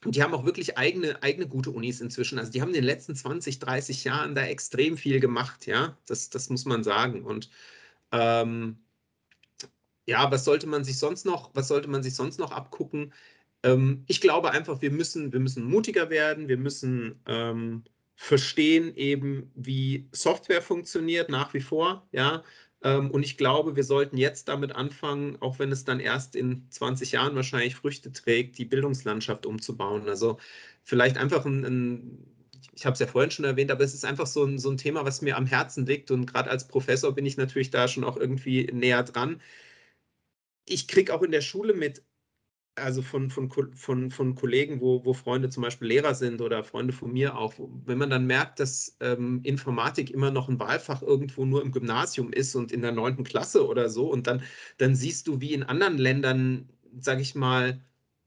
und die haben auch wirklich eigene, eigene gute Unis inzwischen. Also die haben in den letzten 20, 30 Jahren da extrem viel gemacht. Ja, das, das muss man sagen. Und ähm, ja, was sollte man sich sonst noch, was sollte man sich sonst noch abgucken? Ähm, ich glaube einfach, wir müssen, wir müssen mutiger werden, wir müssen ähm, verstehen eben, wie Software funktioniert nach wie vor, ja. Ähm, und ich glaube, wir sollten jetzt damit anfangen, auch wenn es dann erst in 20 Jahren wahrscheinlich Früchte trägt, die Bildungslandschaft umzubauen. Also vielleicht einfach ein, ein ich habe es ja vorhin schon erwähnt, aber es ist einfach so ein, so ein Thema, was mir am Herzen liegt. Und gerade als Professor bin ich natürlich da schon auch irgendwie näher dran. Ich kriege auch in der Schule mit, also von, von, von, von Kollegen, wo, wo Freunde zum Beispiel Lehrer sind oder Freunde von mir auch, wenn man dann merkt, dass ähm, Informatik immer noch ein Wahlfach irgendwo nur im Gymnasium ist und in der neunten Klasse oder so, und dann, dann siehst du, wie in anderen Ländern, sage ich mal,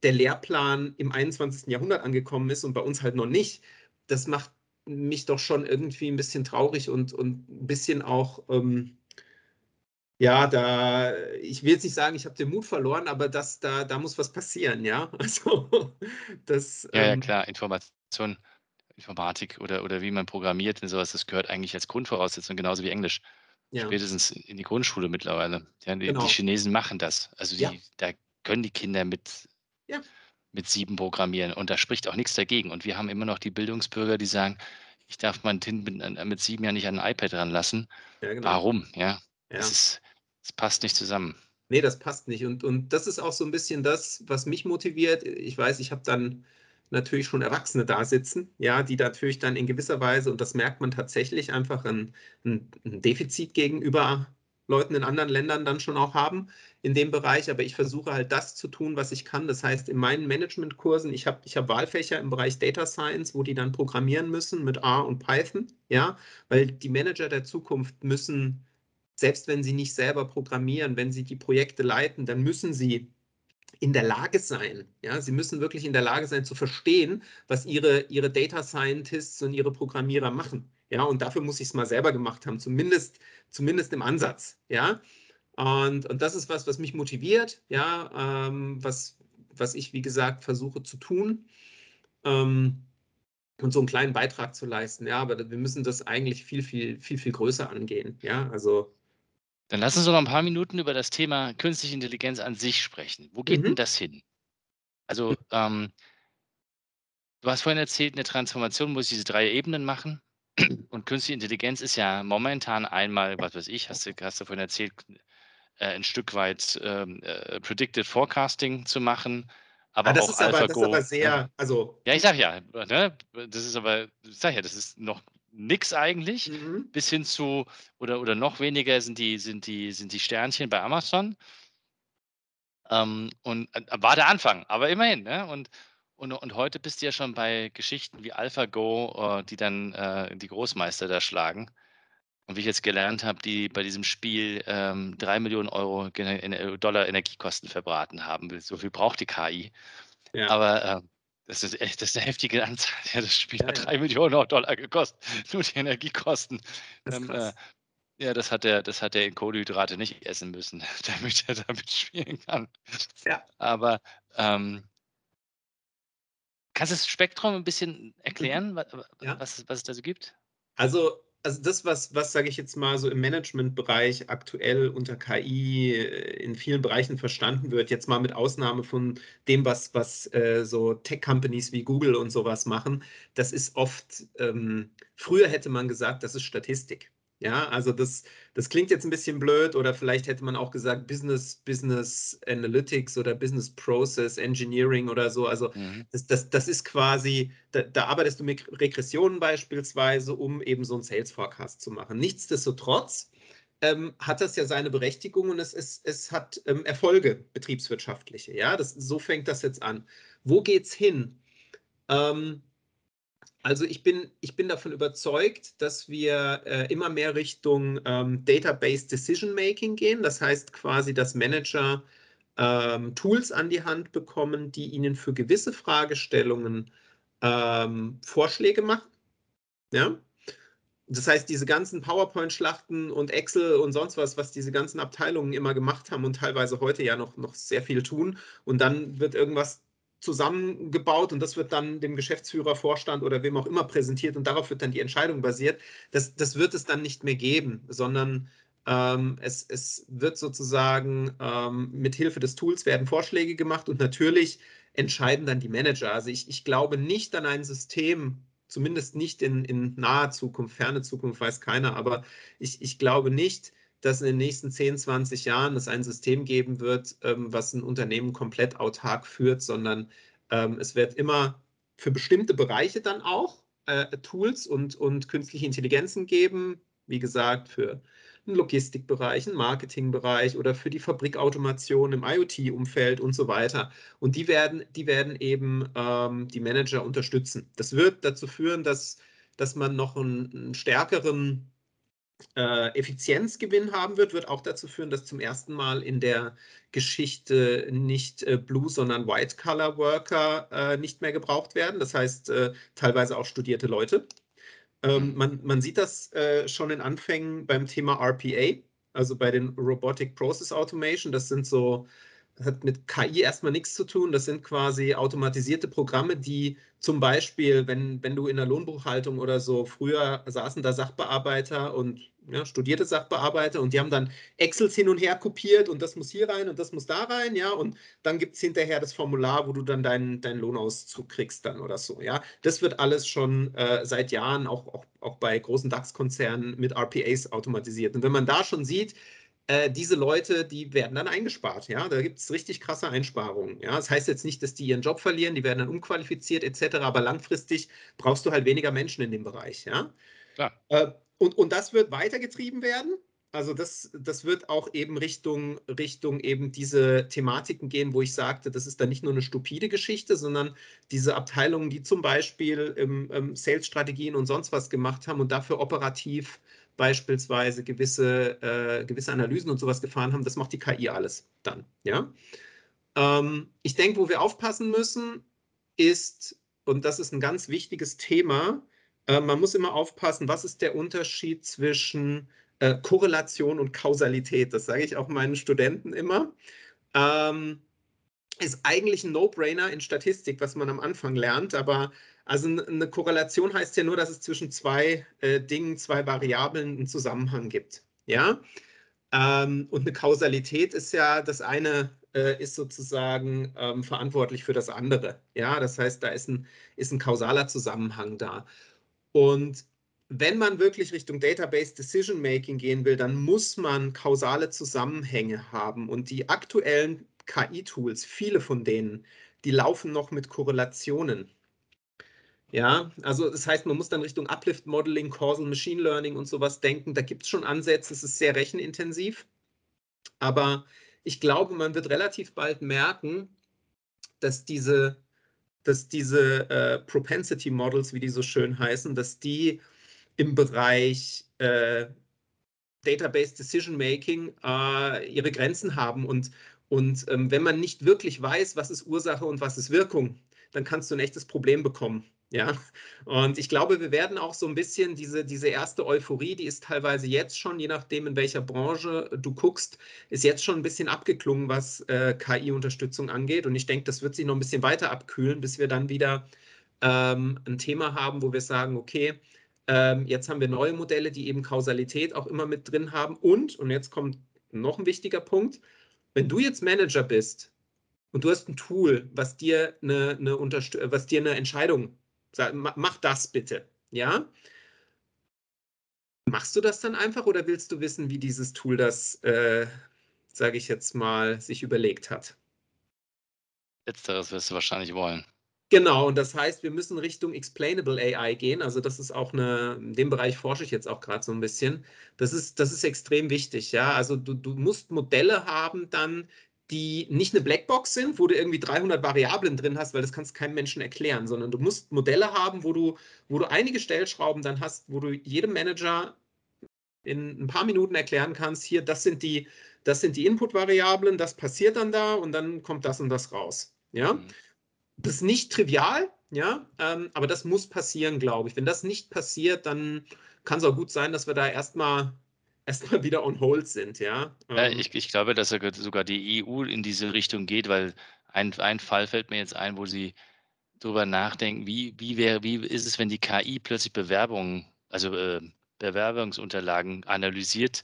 der Lehrplan im 21. Jahrhundert angekommen ist und bei uns halt noch nicht, das macht mich doch schon irgendwie ein bisschen traurig und, und ein bisschen auch... Ähm, ja, da, ich will jetzt nicht sagen, ich habe den Mut verloren, aber das, da, da muss was passieren, ja. Also das. Ja, ja, ähm, klar, Information, Informatik oder, oder wie man programmiert und sowas, das gehört eigentlich als Grundvoraussetzung, genauso wie Englisch. Ja. Spätestens in die Grundschule mittlerweile. Ja, die, genau. die Chinesen machen das. Also die, ja. da können die Kinder mit, mit sieben programmieren und da spricht auch nichts dagegen. Und wir haben immer noch die Bildungsbürger, die sagen, ich darf mein Kind mit, mit sieben Jahren nicht an ein iPad ranlassen. Ja, genau. Warum? Ja, ja. Das, ist, das passt nicht zusammen. Nee, das passt nicht. Und, und das ist auch so ein bisschen das, was mich motiviert. Ich weiß, ich habe dann natürlich schon Erwachsene da sitzen, ja, die natürlich dann in gewisser Weise, und das merkt man tatsächlich, einfach ein, ein, ein Defizit gegenüber Leuten in anderen Ländern dann schon auch haben in dem Bereich, aber ich versuche halt das zu tun, was ich kann. Das heißt, in meinen Managementkursen, ich habe ich hab Wahlfächer im Bereich Data Science, wo die dann programmieren müssen mit R und Python, ja, weil die Manager der Zukunft müssen selbst wenn sie nicht selber programmieren, wenn sie die Projekte leiten, dann müssen sie in der Lage sein, ja, sie müssen wirklich in der Lage sein zu verstehen, was ihre, ihre Data Scientists und ihre Programmierer machen. Ja, und dafür muss ich es mal selber gemacht haben, zumindest, zumindest im Ansatz. Ja, und, und das ist was, was mich motiviert, ja, ähm, was, was ich, wie gesagt, versuche zu tun. Ähm, und so einen kleinen Beitrag zu leisten. Ja, aber wir müssen das eigentlich viel, viel, viel, viel größer angehen. Ja, also dann lass uns doch noch ein paar Minuten über das Thema künstliche Intelligenz an sich sprechen. Wo geht mhm. denn das hin? Also, ähm, du hast vorhin erzählt, eine Transformation muss diese drei Ebenen machen. Und künstliche Intelligenz ist ja momentan einmal, was weiß ich, hast du, hast du vorhin erzählt, äh, ein Stück weit ähm, äh, Predicted Forecasting zu machen. Aber ah, das, auch ist aber, das ist aber sehr, ne? also. Ja, ich sag ja, ne? das ist aber, ich sag ja, das ist noch nix eigentlich, mhm. bis hin zu, oder, oder noch weniger sind die, sind die, sind die Sternchen bei Amazon. Ähm, und äh, war der Anfang, aber immerhin. Ne? Und, Und, und heute bist du ja schon bei Geschichten wie AlphaGo, äh, die dann äh, die Großmeister da schlagen. Und wie ich jetzt gelernt habe, die bei diesem Spiel ähm, 3 Millionen Euro Dollar Energiekosten verbraten haben. So viel braucht die KI. Ja. Aber äh, das ist echt, das ist eine heftige Anzahl. Ja, das Spiel ja, hat 3 ja. Millionen Dollar gekostet. Nur die Energiekosten. Das ähm, äh, ja, das hat er, das hat er in Kohlenhydrate nicht essen müssen, damit er damit spielen kann. Ja. Aber ähm, kannst du das Spektrum ein bisschen erklären, mhm. ja. was, was es da so gibt? Also also das, was, was sage ich jetzt mal so im Managementbereich aktuell unter KI äh, in vielen Bereichen verstanden wird, jetzt mal mit Ausnahme von dem, was, was äh, so Tech-Companies wie Google und sowas machen, das ist oft, ähm, früher hätte man gesagt, das ist Statistik. Ja, also das, das klingt jetzt ein bisschen blöd oder vielleicht hätte man auch gesagt Business, Business Analytics oder Business Process Engineering oder so. Also mhm. das, das, das ist quasi, da, da, arbeitest du mit Regressionen beispielsweise, um eben so einen Sales Forecast zu machen. Nichtsdestotrotz ähm, hat das ja seine Berechtigung und es, es, es hat ähm, Erfolge, betriebswirtschaftliche. Ja, das, so fängt das jetzt an. Wo geht's hin? Ähm, also ich bin, ich bin davon überzeugt, dass wir äh, immer mehr Richtung ähm, Database Decision Making gehen. Das heißt quasi, dass Manager ähm, Tools an die Hand bekommen, die ihnen für gewisse Fragestellungen ähm, Vorschläge machen. Ja? Das heißt, diese ganzen PowerPoint-Schlachten und Excel und sonst was, was diese ganzen Abteilungen immer gemacht haben und teilweise heute ja noch, noch sehr viel tun. Und dann wird irgendwas zusammengebaut und das wird dann dem Geschäftsführer, Vorstand oder wem auch immer präsentiert und darauf wird dann die Entscheidung basiert. Das, das wird es dann nicht mehr geben, sondern ähm, es, es wird sozusagen ähm, mit Hilfe des Tools werden Vorschläge gemacht und natürlich entscheiden dann die Manager. Also ich, ich glaube nicht an ein System, zumindest nicht in, in naher Zukunft, ferne Zukunft weiß keiner, aber ich, ich glaube nicht, dass in den nächsten 10, 20 Jahren es ein System geben wird, ähm, was ein Unternehmen komplett autark führt, sondern ähm, es wird immer für bestimmte Bereiche dann auch äh, Tools und, und künstliche Intelligenzen geben. Wie gesagt, für einen Logistikbereich, einen Marketingbereich oder für die Fabrikautomation im IoT-Umfeld und so weiter. Und die werden, die werden eben ähm, die Manager unterstützen. Das wird dazu führen, dass, dass man noch einen, einen stärkeren Effizienzgewinn haben wird, wird auch dazu führen, dass zum ersten Mal in der Geschichte nicht äh, Blue, sondern White-Color-Worker äh, nicht mehr gebraucht werden. Das heißt, äh, teilweise auch studierte Leute. Ähm, mhm. man, man, sieht das äh, schon in Anfängen beim Thema RPA, also bei den Robotic Process Automation. Das sind so hat mit KI erstmal nichts zu tun. Das sind quasi automatisierte Programme, die zum Beispiel, wenn, wenn du in der Lohnbuchhaltung oder so, früher saßen da Sachbearbeiter und ja, studierte Sachbearbeiter und die haben dann Excels hin und her kopiert und das muss hier rein und das muss da rein, ja, und dann gibt es hinterher das Formular, wo du dann deinen, deinen Lohnauszug kriegst dann oder so, ja. Das wird alles schon äh, seit Jahren auch, auch, auch bei großen DAX-Konzernen mit RPAs automatisiert. Und wenn man da schon sieht, äh, diese Leute, die werden dann eingespart. Ja, da gibt es richtig krasse Einsparungen. Ja, das heißt jetzt nicht, dass die ihren Job verlieren, die werden dann umqualifiziert etc. Aber langfristig brauchst du halt weniger Menschen in dem Bereich. Ja, Klar. Äh, und, und das wird weitergetrieben werden. Also das, das wird auch eben Richtung, Richtung eben diese Thematiken gehen, wo ich sagte, das ist dann nicht nur eine stupide Geschichte, sondern diese Abteilungen, die zum Beispiel ähm, ähm, Sales-Strategien und sonst was gemacht haben und dafür operativ beispielsweise gewisse, äh, gewisse Analysen und sowas gefahren haben, das macht die KI alles dann. Ja? Ähm, ich denke, wo wir aufpassen müssen, ist, und das ist ein ganz wichtiges Thema, äh, man muss immer aufpassen, was ist der Unterschied zwischen äh, Korrelation und Kausalität. Das sage ich auch meinen Studenten immer. Ähm, ist eigentlich ein No-Brainer in Statistik, was man am Anfang lernt, aber also eine Korrelation heißt ja nur, dass es zwischen zwei äh, Dingen, zwei Variablen einen Zusammenhang gibt. Ja? Ähm, und eine Kausalität ist ja, das eine äh, ist sozusagen ähm, verantwortlich für das andere. Ja, das heißt, da ist ein, ist ein kausaler Zusammenhang da. Und wenn man wirklich Richtung Database Decision Making gehen will, dann muss man kausale Zusammenhänge haben. Und die aktuellen KI-Tools, viele von denen, die laufen noch mit Korrelationen. Ja, also das heißt, man muss dann Richtung Uplift Modeling, Causal Machine Learning und sowas denken. Da gibt es schon Ansätze, es ist sehr rechenintensiv. Aber ich glaube, man wird relativ bald merken, dass diese, dass diese äh, Propensity Models, wie die so schön heißen, dass die im Bereich äh, Database Decision Making äh, ihre Grenzen haben. Und, und ähm, wenn man nicht wirklich weiß, was ist Ursache und was ist Wirkung, dann kannst du ein echtes Problem bekommen. Ja, und ich glaube, wir werden auch so ein bisschen diese, diese erste Euphorie, die ist teilweise jetzt schon, je nachdem, in welcher Branche du guckst, ist jetzt schon ein bisschen abgeklungen, was äh, KI-Unterstützung angeht. Und ich denke, das wird sich noch ein bisschen weiter abkühlen, bis wir dann wieder ähm, ein Thema haben, wo wir sagen, okay, ähm, jetzt haben wir neue Modelle, die eben Kausalität auch immer mit drin haben. Und, und jetzt kommt noch ein wichtiger Punkt, wenn du jetzt Manager bist und du hast ein Tool, was dir eine, eine, was dir eine Entscheidung Sag, mach das bitte. Ja? Machst du das dann einfach oder willst du wissen, wie dieses Tool das, äh, sage ich jetzt mal, sich überlegt hat? Letzteres wirst du wahrscheinlich wollen. Genau, und das heißt, wir müssen Richtung Explainable AI gehen. Also das ist auch eine, in dem Bereich forsche ich jetzt auch gerade so ein bisschen. Das ist, das ist extrem wichtig, ja. Also du, du musst Modelle haben dann, die nicht eine Blackbox sind, wo du irgendwie 300 Variablen drin hast, weil das kannst keinem Menschen erklären, sondern du musst Modelle haben, wo du, wo du einige Stellschrauben dann hast, wo du jedem Manager in ein paar Minuten erklären kannst, hier, das sind die, das sind die Input-Variablen, das passiert dann da und dann kommt das und das raus. Ja, mhm. das ist nicht trivial, ja, ähm, aber das muss passieren, glaube ich. Wenn das nicht passiert, dann kann es auch gut sein, dass wir da erstmal erstmal wieder on hold sind, ja. ja ähm. ich, ich glaube, dass sogar die EU in diese Richtung geht, weil ein, ein Fall fällt mir jetzt ein, wo sie darüber nachdenken, wie, wie, wäre, wie ist es, wenn die KI plötzlich Bewerbungen, also äh, Bewerbungsunterlagen analysiert,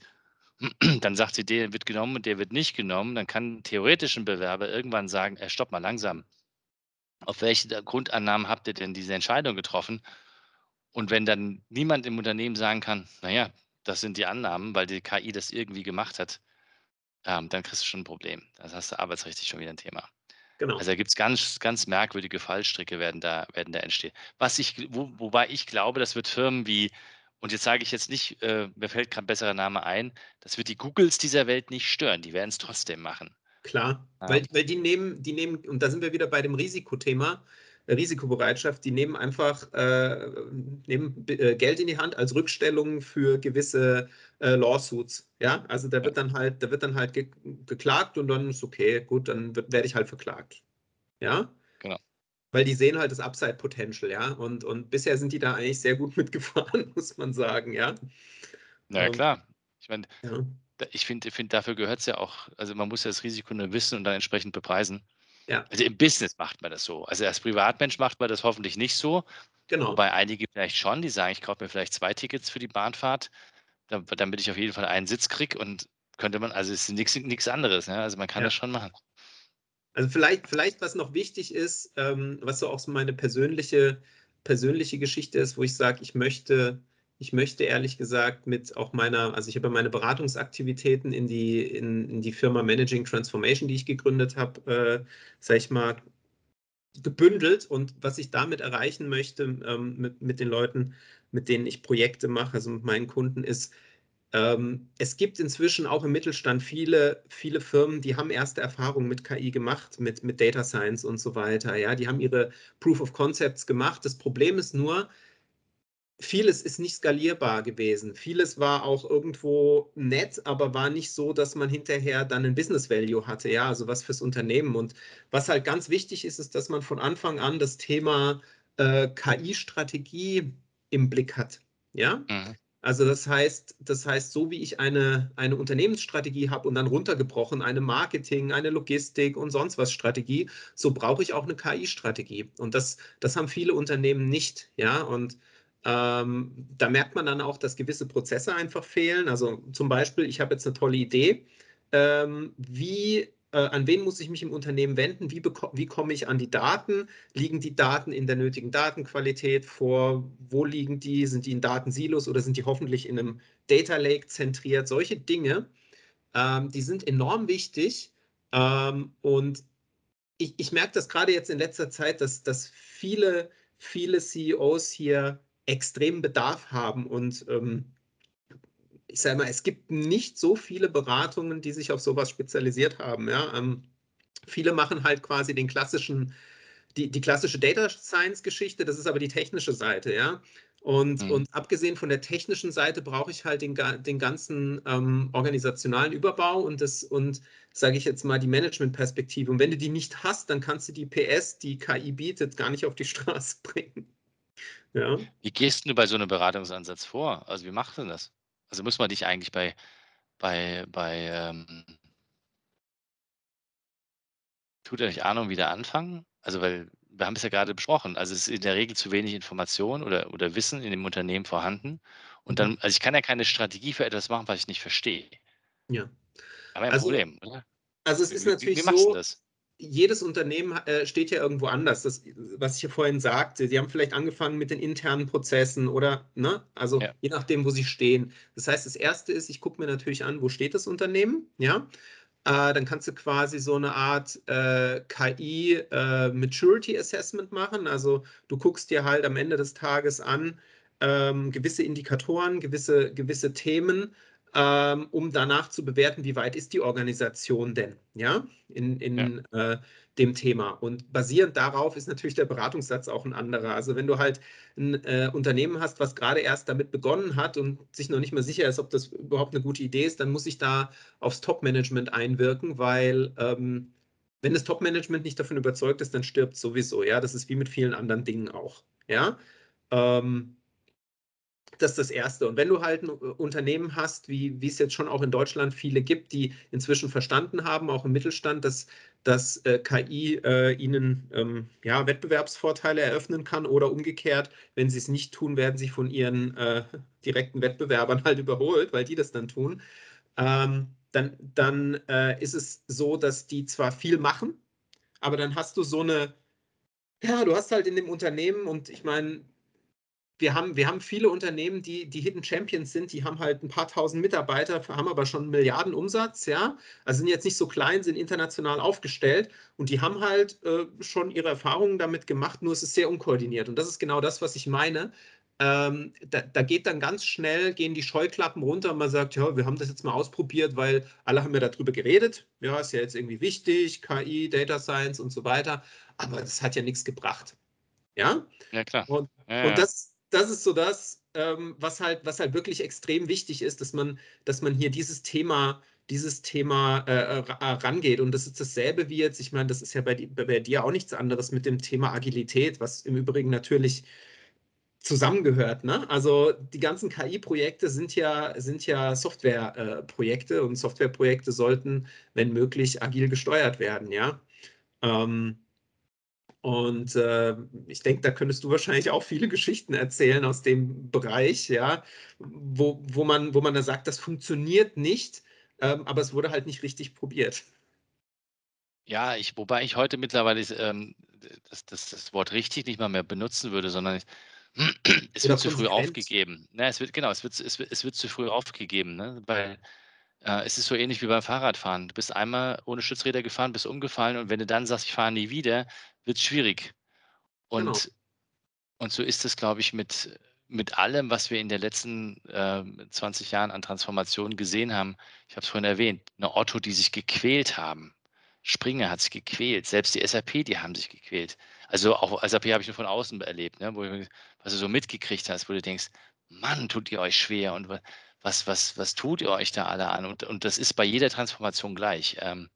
dann sagt sie, der wird genommen und der wird nicht genommen, dann kann theoretisch ein Bewerber irgendwann sagen, äh, stopp mal langsam. Auf welche Grundannahmen habt ihr denn diese Entscheidung getroffen? Und wenn dann niemand im Unternehmen sagen kann, naja, das sind die Annahmen, weil die KI das irgendwie gemacht hat, ähm, dann kriegst du schon ein Problem. Das hast du arbeitsrechtlich schon wieder ein Thema. Genau. Also da gibt es ganz, ganz merkwürdige Fallstricke, werden da, werden da entstehen. Was ich, wo, wobei ich glaube, das wird Firmen wie, und jetzt sage ich jetzt nicht, äh, mir fällt gerade ein besserer Name ein, das wird die Googles dieser Welt nicht stören, die werden es trotzdem machen. Klar, ja. weil, weil die nehmen, die nehmen, und da sind wir wieder bei dem Risikothema, Risikobereitschaft, die nehmen einfach äh, nehmen, äh, Geld in die Hand als Rückstellung für gewisse äh, Lawsuits. Ja, also da wird dann halt, da wird dann halt ge geklagt und dann ist okay, gut, dann werde ich halt verklagt. Ja. Genau. Weil die sehen halt das Upside Potential, ja. Und, und bisher sind die da eigentlich sehr gut mitgefahren, muss man sagen, ja. Na ja, ähm, klar. Ich meine, ja. ich finde, find, dafür gehört es ja auch, also man muss ja das Risiko nur wissen und dann entsprechend bepreisen. Ja. Also im Business macht man das so. Also als Privatmensch macht man das hoffentlich nicht so. Genau. Wobei einige vielleicht schon, die sagen, ich kaufe mir vielleicht zwei Tickets für die Bahnfahrt, damit ich auf jeden Fall einen Sitz kriege und könnte man, also es ist nichts anderes. Ne? Also man kann ja. das schon machen. Also vielleicht, vielleicht, was noch wichtig ist, ähm, was so auch so meine persönliche, persönliche Geschichte ist, wo ich sage, ich möchte ich möchte ehrlich gesagt mit auch meiner, also ich habe meine Beratungsaktivitäten in die, in, in die Firma Managing Transformation, die ich gegründet habe, äh, sage ich mal, gebündelt und was ich damit erreichen möchte ähm, mit, mit den Leuten, mit denen ich Projekte mache, also mit meinen Kunden, ist, ähm, es gibt inzwischen auch im Mittelstand viele, viele Firmen, die haben erste Erfahrungen mit KI gemacht, mit, mit Data Science und so weiter. Ja, die haben ihre Proof of Concepts gemacht. Das Problem ist nur, vieles ist nicht skalierbar gewesen. Vieles war auch irgendwo nett, aber war nicht so, dass man hinterher dann ein Business Value hatte, ja, also was fürs Unternehmen. Und was halt ganz wichtig ist, ist, dass man von Anfang an das Thema äh, KI-Strategie im Blick hat, ja. Mhm. Also das heißt, das heißt, so wie ich eine, eine Unternehmensstrategie habe und dann runtergebrochen, eine Marketing, eine Logistik und sonst was Strategie, so brauche ich auch eine KI-Strategie. Und das, das haben viele Unternehmen nicht, ja. Und ähm, da merkt man dann auch, dass gewisse Prozesse einfach fehlen. Also zum Beispiel, ich habe jetzt eine tolle Idee. Ähm, wie, äh, an wen muss ich mich im Unternehmen wenden? Wie, wie komme ich an die Daten? Liegen die Daten in der nötigen Datenqualität vor? Wo liegen die? Sind die in Datensilos oder sind die hoffentlich in einem Data Lake zentriert? Solche Dinge, ähm, die sind enorm wichtig. Ähm, und ich, ich merke das gerade jetzt in letzter Zeit, dass, dass viele, viele CEOs hier extremen Bedarf haben. Und ähm, ich sage mal, es gibt nicht so viele Beratungen, die sich auf sowas spezialisiert haben. Ja? Ähm, viele machen halt quasi den klassischen die, die klassische Data Science-Geschichte, das ist aber die technische Seite, ja. Und, mhm. und abgesehen von der technischen Seite brauche ich halt den, den ganzen ähm, organisationalen Überbau und das und sage ich jetzt mal die Managementperspektive. Und wenn du die nicht hast, dann kannst du die PS, die KI bietet, gar nicht auf die Straße bringen. Ja. Wie gehst du bei so einem Beratungsansatz vor? Also wie machst du das? Also muss man dich eigentlich bei, bei, bei ähm, tut er nicht Ahnung wieder anfangen? Also weil wir haben es ja gerade besprochen, also es ist in der Regel zu wenig Information oder, oder Wissen in dem Unternehmen vorhanden. Und dann, mhm. also ich kann ja keine Strategie für etwas machen, was ich nicht verstehe. Ja. Aber ein also, Problem, oder? Also es ist wie, natürlich wie, wie so, jedes Unternehmen äh, steht ja irgendwo anders. Das, was ich ja vorhin sagte, sie haben vielleicht angefangen mit den internen Prozessen oder, ne, also ja. je nachdem, wo sie stehen. Das heißt, das erste ist, ich gucke mir natürlich an, wo steht das Unternehmen, ja. Äh, dann kannst du quasi so eine Art äh, KI äh, Maturity Assessment machen. Also du guckst dir halt am Ende des Tages an, ähm, gewisse Indikatoren, gewisse, gewisse Themen, ähm, um danach zu bewerten, wie weit ist die Organisation denn, ja, in, in ja. Äh, dem Thema. Und basierend darauf ist natürlich der Beratungssatz auch ein anderer. Also wenn du halt ein äh, Unternehmen hast, was gerade erst damit begonnen hat und sich noch nicht mehr sicher ist, ob das überhaupt eine gute Idee ist, dann muss ich da aufs Top-Management einwirken, weil ähm, wenn das Top-Management nicht davon überzeugt ist, dann stirbt sowieso. Ja, das ist wie mit vielen anderen Dingen auch. Ja. Ähm, das ist das Erste. Und wenn du halt ein äh, Unternehmen hast, wie, wie es jetzt schon auch in Deutschland viele gibt, die inzwischen verstanden haben, auch im Mittelstand, dass, dass äh, KI äh, ihnen ähm, ja, Wettbewerbsvorteile eröffnen kann oder umgekehrt, wenn sie es nicht tun, werden sie von ihren äh, direkten Wettbewerbern halt überholt, weil die das dann tun, ähm, dann, dann äh, ist es so, dass die zwar viel machen, aber dann hast du so eine, ja, du hast halt in dem Unternehmen und ich meine, wir haben, wir haben viele Unternehmen, die, die Hidden Champions sind, die haben halt ein paar tausend Mitarbeiter, haben aber schon Milliarden Umsatz, ja. Also sind jetzt nicht so klein, sind international aufgestellt und die haben halt äh, schon ihre Erfahrungen damit gemacht, nur es ist sehr unkoordiniert. Und das ist genau das, was ich meine. Ähm, da, da, geht dann ganz schnell, gehen die Scheuklappen runter und man sagt, ja, wir haben das jetzt mal ausprobiert, weil alle haben ja darüber geredet. Ja, ist ja jetzt irgendwie wichtig, KI, Data Science und so weiter. Aber das hat ja nichts gebracht. Ja? Ja, klar. Und, ja, und ja. das, das ist so das, ähm, was halt, was halt wirklich extrem wichtig ist, dass man, dass man hier dieses Thema, dieses Thema äh, äh rangeht. Und das ist dasselbe wie jetzt, ich meine, das ist ja bei, bei dir auch nichts anderes mit dem Thema Agilität, was im Übrigen natürlich zusammengehört. Ne? Also die ganzen KI-Projekte sind ja, sind ja Softwareprojekte äh, und Softwareprojekte sollten, wenn möglich, agil gesteuert werden, ja. Ähm, und äh, ich denke, da könntest du wahrscheinlich auch viele Geschichten erzählen aus dem Bereich, ja, wo, wo, man, wo man da sagt, das funktioniert nicht, ähm, aber es wurde halt nicht richtig probiert. Ja, ich, wobei ich heute mittlerweile ähm, das, das, das, Wort richtig nicht mal mehr benutzen würde, sondern es, es wird zu früh aufgegeben. Ne, es wird, genau, es wird, es, wird, es wird zu früh aufgegeben, ne? weil äh, es ist so ähnlich wie beim Fahrradfahren. Du bist einmal ohne Stützräder gefahren, bist umgefallen und wenn du dann sagst, ich fahre nie wieder, wird schwierig. Und, genau. und so ist es, glaube ich, mit, mit allem, was wir in den letzten äh, 20 Jahren an Transformationen gesehen haben. Ich habe es vorhin erwähnt, eine Otto, die sich gequält haben. Springer hat sich gequält, selbst die SAP, die haben sich gequält. Also auch SAP habe ich nur von außen erlebt, ne? wo du, was du so mitgekriegt hast, wo du denkst, Mann, tut ihr euch schwer und was, was, was tut ihr euch da alle an? Und, und das ist bei jeder Transformation gleich. Ähm,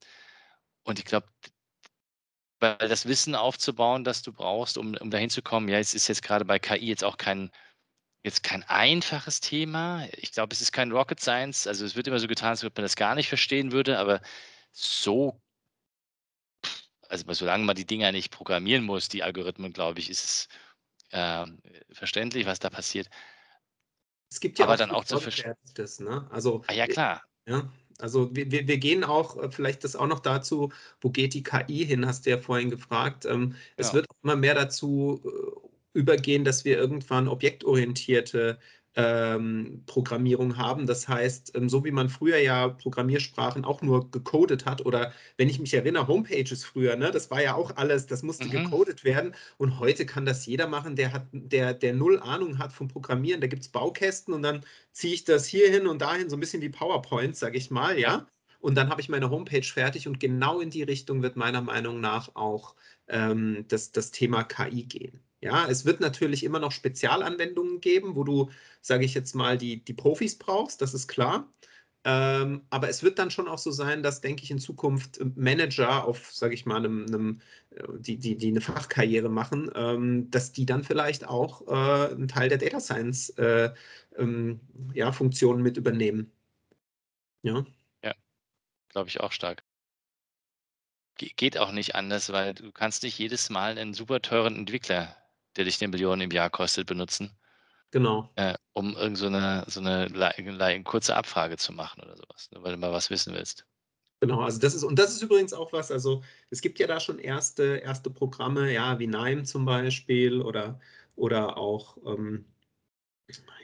und ich glaube, weil das Wissen aufzubauen, das du brauchst, um, um dahin zu kommen, ja, es ist jetzt gerade bei KI jetzt auch kein, jetzt kein einfaches Thema. Ich glaube, es ist kein Rocket Science. Also es wird immer so getan, als ob man das gar nicht verstehen würde, aber so, also solange man die Dinger nicht programmieren muss, die Algorithmen, glaube ich, ist es äh, verständlich, was da passiert. Es gibt ja aber auch dann auch zu verstehen. Ne? Also, ah, ja, klar. Ja, also wir, wir, gehen auch, äh, vielleicht das auch noch dazu, wo geht die KI hin, hast du ja vorhin gefragt. Ähm, ja. Es wird immer mehr dazu äh, übergehen, dass wir irgendwann objektorientierte ähm, Programmierung haben. Das heißt, ähm, so wie man früher ja Programmiersprachen auch nur gecodet hat oder wenn ich mich erinnere, Homepages früher, ne, das war ja auch alles, das musste mhm. gecodet werden und heute kann das jeder machen, der hat, der, der null Ahnung hat vom Programmieren. Da gibt es Baukästen und dann ziehe ich das hier hin und dahin, so ein bisschen wie PowerPoint, sage ich mal, ja. Und dann habe ich meine Homepage fertig und genau in die Richtung wird meiner Meinung nach auch ähm, das, das Thema KI gehen. Ja, es wird natürlich immer noch Spezialanwendungen geben, wo du, sage ich jetzt mal, die, die Profis brauchst, das ist klar. Ähm, aber es wird dann schon auch so sein, dass, denke ich, in Zukunft Manager auf, sage ich mal, einem, einem, äh, die, die, die eine Fachkarriere machen, ähm, dass die dann vielleicht auch äh, einen Teil der Data Science äh, ähm, ja, Funktionen mit übernehmen. Ja. Ja, glaube ich auch stark. Ge geht auch nicht anders, weil du kannst nicht jedes Mal einen super teuren Entwickler, der dich eine Million im Jahr kostet, benutzen. Genau. Äh, um irgend so eine, so eine kurze Abfrage zu machen oder sowas, ne, weil du mal was wissen willst. Genau, also das ist, und das ist übrigens auch was, also es gibt ja da schon erste, erste Programme, ja, wie Nime zum Beispiel oder, oder auch, ähm,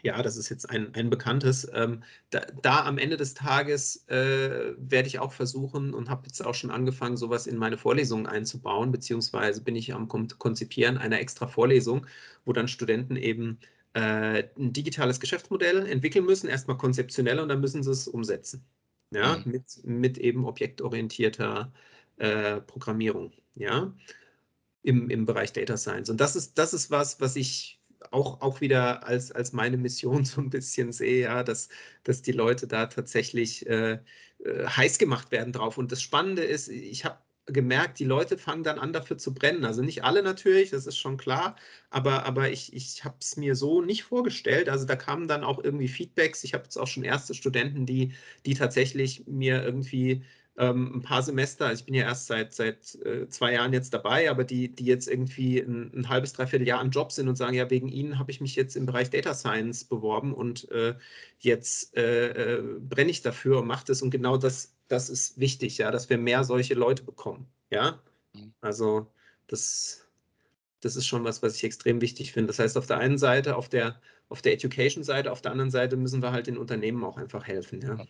ja, das ist jetzt ein, ein bekanntes. Ähm, da, da, am Ende des Tages äh, werde ich auch versuchen und habe jetzt auch schon angefangen, sowas in meine Vorlesungen einzubauen, beziehungsweise bin ich am Konzipieren einer extra Vorlesung, wo dann Studenten eben äh, ein digitales Geschäftsmodell entwickeln müssen, erstmal konzeptionell und dann müssen sie es umsetzen. Ja, mhm. mit, mit eben objektorientierter äh, Programmierung, ja, im, im Bereich Data Science. Und das ist, das ist was, was ich auch, auch wieder als, als meine Mission so ein bisschen sehe, ja, dass, dass die Leute da tatsächlich äh, äh heiß gemacht werden drauf. Und das Spannende ist, ich habe gemerkt, die Leute fangen dann an, dafür zu brennen. Also nicht alle natürlich, das ist schon klar, aber, aber ich, ich habe es mir so nicht vorgestellt. Also da kamen dann auch irgendwie Feedbacks. Ich habe jetzt auch schon erste Studenten, die, die tatsächlich mir irgendwie ähm, ein paar Semester, also ich bin ja erst seit, seit äh, zwei Jahren jetzt dabei, aber die, die jetzt irgendwie ein, ein halbes, dreiviertel Jahr im Job sind und sagen, ja, wegen Ihnen habe ich mich jetzt im Bereich Data Science beworben und äh, jetzt äh, äh brenne ich dafür und mache das. Und genau das, das ist wichtig, ja, dass wir mehr solche Leute bekommen. Ja, mhm. also das, das ist schon was, was ich extrem wichtig finde. Das heißt, auf der einen Seite, auf der, auf der Education-Seite, auf der anderen Seite müssen wir halt den Unternehmen auch einfach helfen. Ja.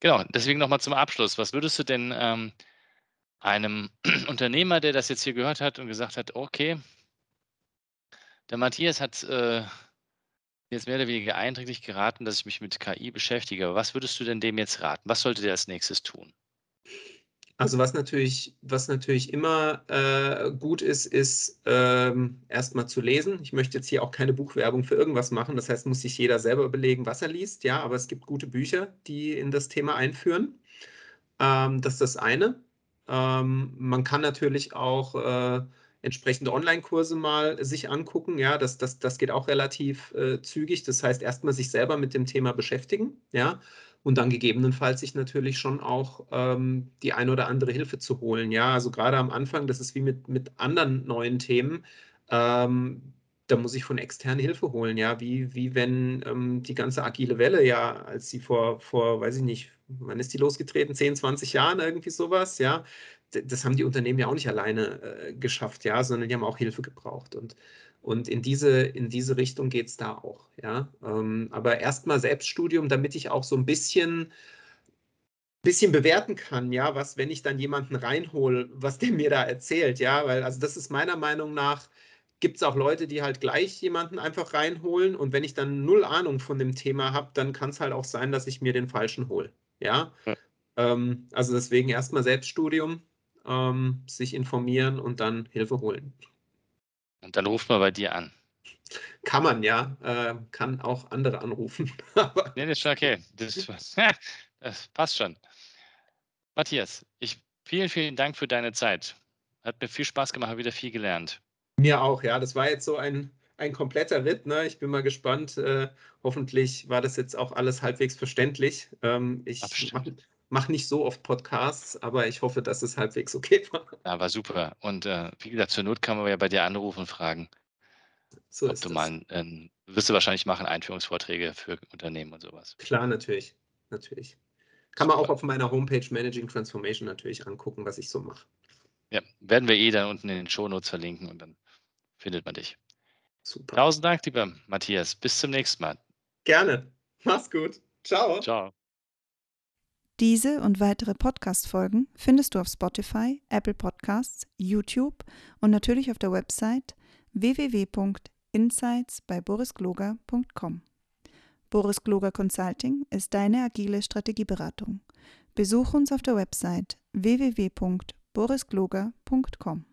Genau, deswegen nochmal zum Abschluss. Was würdest du denn ähm, einem Unternehmer, der das jetzt hier gehört hat und gesagt hat, okay, der Matthias hat äh, jetzt mehr oder weniger eindringlich geraten, dass ich mich mit KI beschäftige. was würdest du denn dem jetzt raten? Was sollte der als nächstes tun? Also was natürlich, was natürlich immer äh, gut ist, ist ähm, erstmal zu lesen. Ich möchte jetzt hier auch keine Buchwerbung für irgendwas machen. Das heißt, muss sich jeder selber überlegen, was er liest. Ja, aber es gibt gute Bücher, die in das Thema einführen. Ähm, das ist das eine. Ähm, man kann natürlich auch äh, entsprechende Online-Kurse mal sich angucken. Ja, das, das, das geht auch relativ äh, zügig. Das heißt, erstmal sich selber mit dem Thema beschäftigen. Ja, und dann gegebenenfalls sich natürlich schon auch ähm, die ein oder andere Hilfe zu holen. Ja, also gerade am Anfang, das ist wie mit, mit anderen neuen Themen, ähm, da muss ich von extern Hilfe holen, ja, wie, wie wenn ähm, die ganze agile Welle, ja, als sie vor, vor, weiß ich nicht, wann ist die losgetreten, 10, 20 Jahren, irgendwie sowas, ja, das haben die Unternehmen ja auch nicht alleine äh, geschafft, ja, sondern die haben auch Hilfe gebraucht. Und und in diese, in diese Richtung geht es da auch. Ja? Ähm, aber erstmal Selbststudium, damit ich auch so ein bisschen, bisschen bewerten kann, ja, was, wenn ich dann jemanden reinhole, was der mir da erzählt, ja, weil also das ist meiner Meinung nach, gibt es auch Leute, die halt gleich jemanden einfach reinholen und wenn ich dann null Ahnung von dem Thema habe, dann kann es halt auch sein, dass ich mir den falschen hole. Ja. ja. Ähm, also deswegen erstmal Selbststudium, ähm, sich informieren und dann Hilfe holen. Und dann ruft man bei dir an. Kann man ja, äh, kann auch andere anrufen. nee, das ist schon okay. Das, das, passt schon. Matthias, ich, vielen, vielen Dank für deine Zeit. Hat mir viel Spaß gemacht, habe wieder viel gelernt. Mir auch, ja. Das war jetzt so ein, ein kompletter Ritt. Ne? Ich bin mal gespannt. Äh, hoffentlich war das jetzt auch alles halbwegs verständlich. Ähm, ich mache mache nicht so oft Podcasts, aber ich hoffe, dass es halbwegs okay war. Ja, war super. Und äh, wie gesagt, zur Not kann man ja bei dir anrufen und fragen, so ob du mal, äh, wirst du wahrscheinlich machen, Einführungsvorträge für Unternehmen und sowas. Klar, natürlich. Natürlich. Kann super. man auch auf meiner Homepage Managing Transformation natürlich angucken, was ich so mache. Ja, werden wir eh dann unten in den Shownotes verlinken und dann findet man dich. Super. Tausend Dank, lieber Matthias. Bis zum nächsten Mal. Gerne. Mach's gut. Ciao. Ciao. Diese und weitere Podcast-Folgen findest du auf Spotify, Apple Podcasts, YouTube und natürlich auf der Website www.insights bei borisgloger.com. Boris Gloger Consulting ist deine agile Strategieberatung. Besuch uns auf der Website www.borisgloger.com.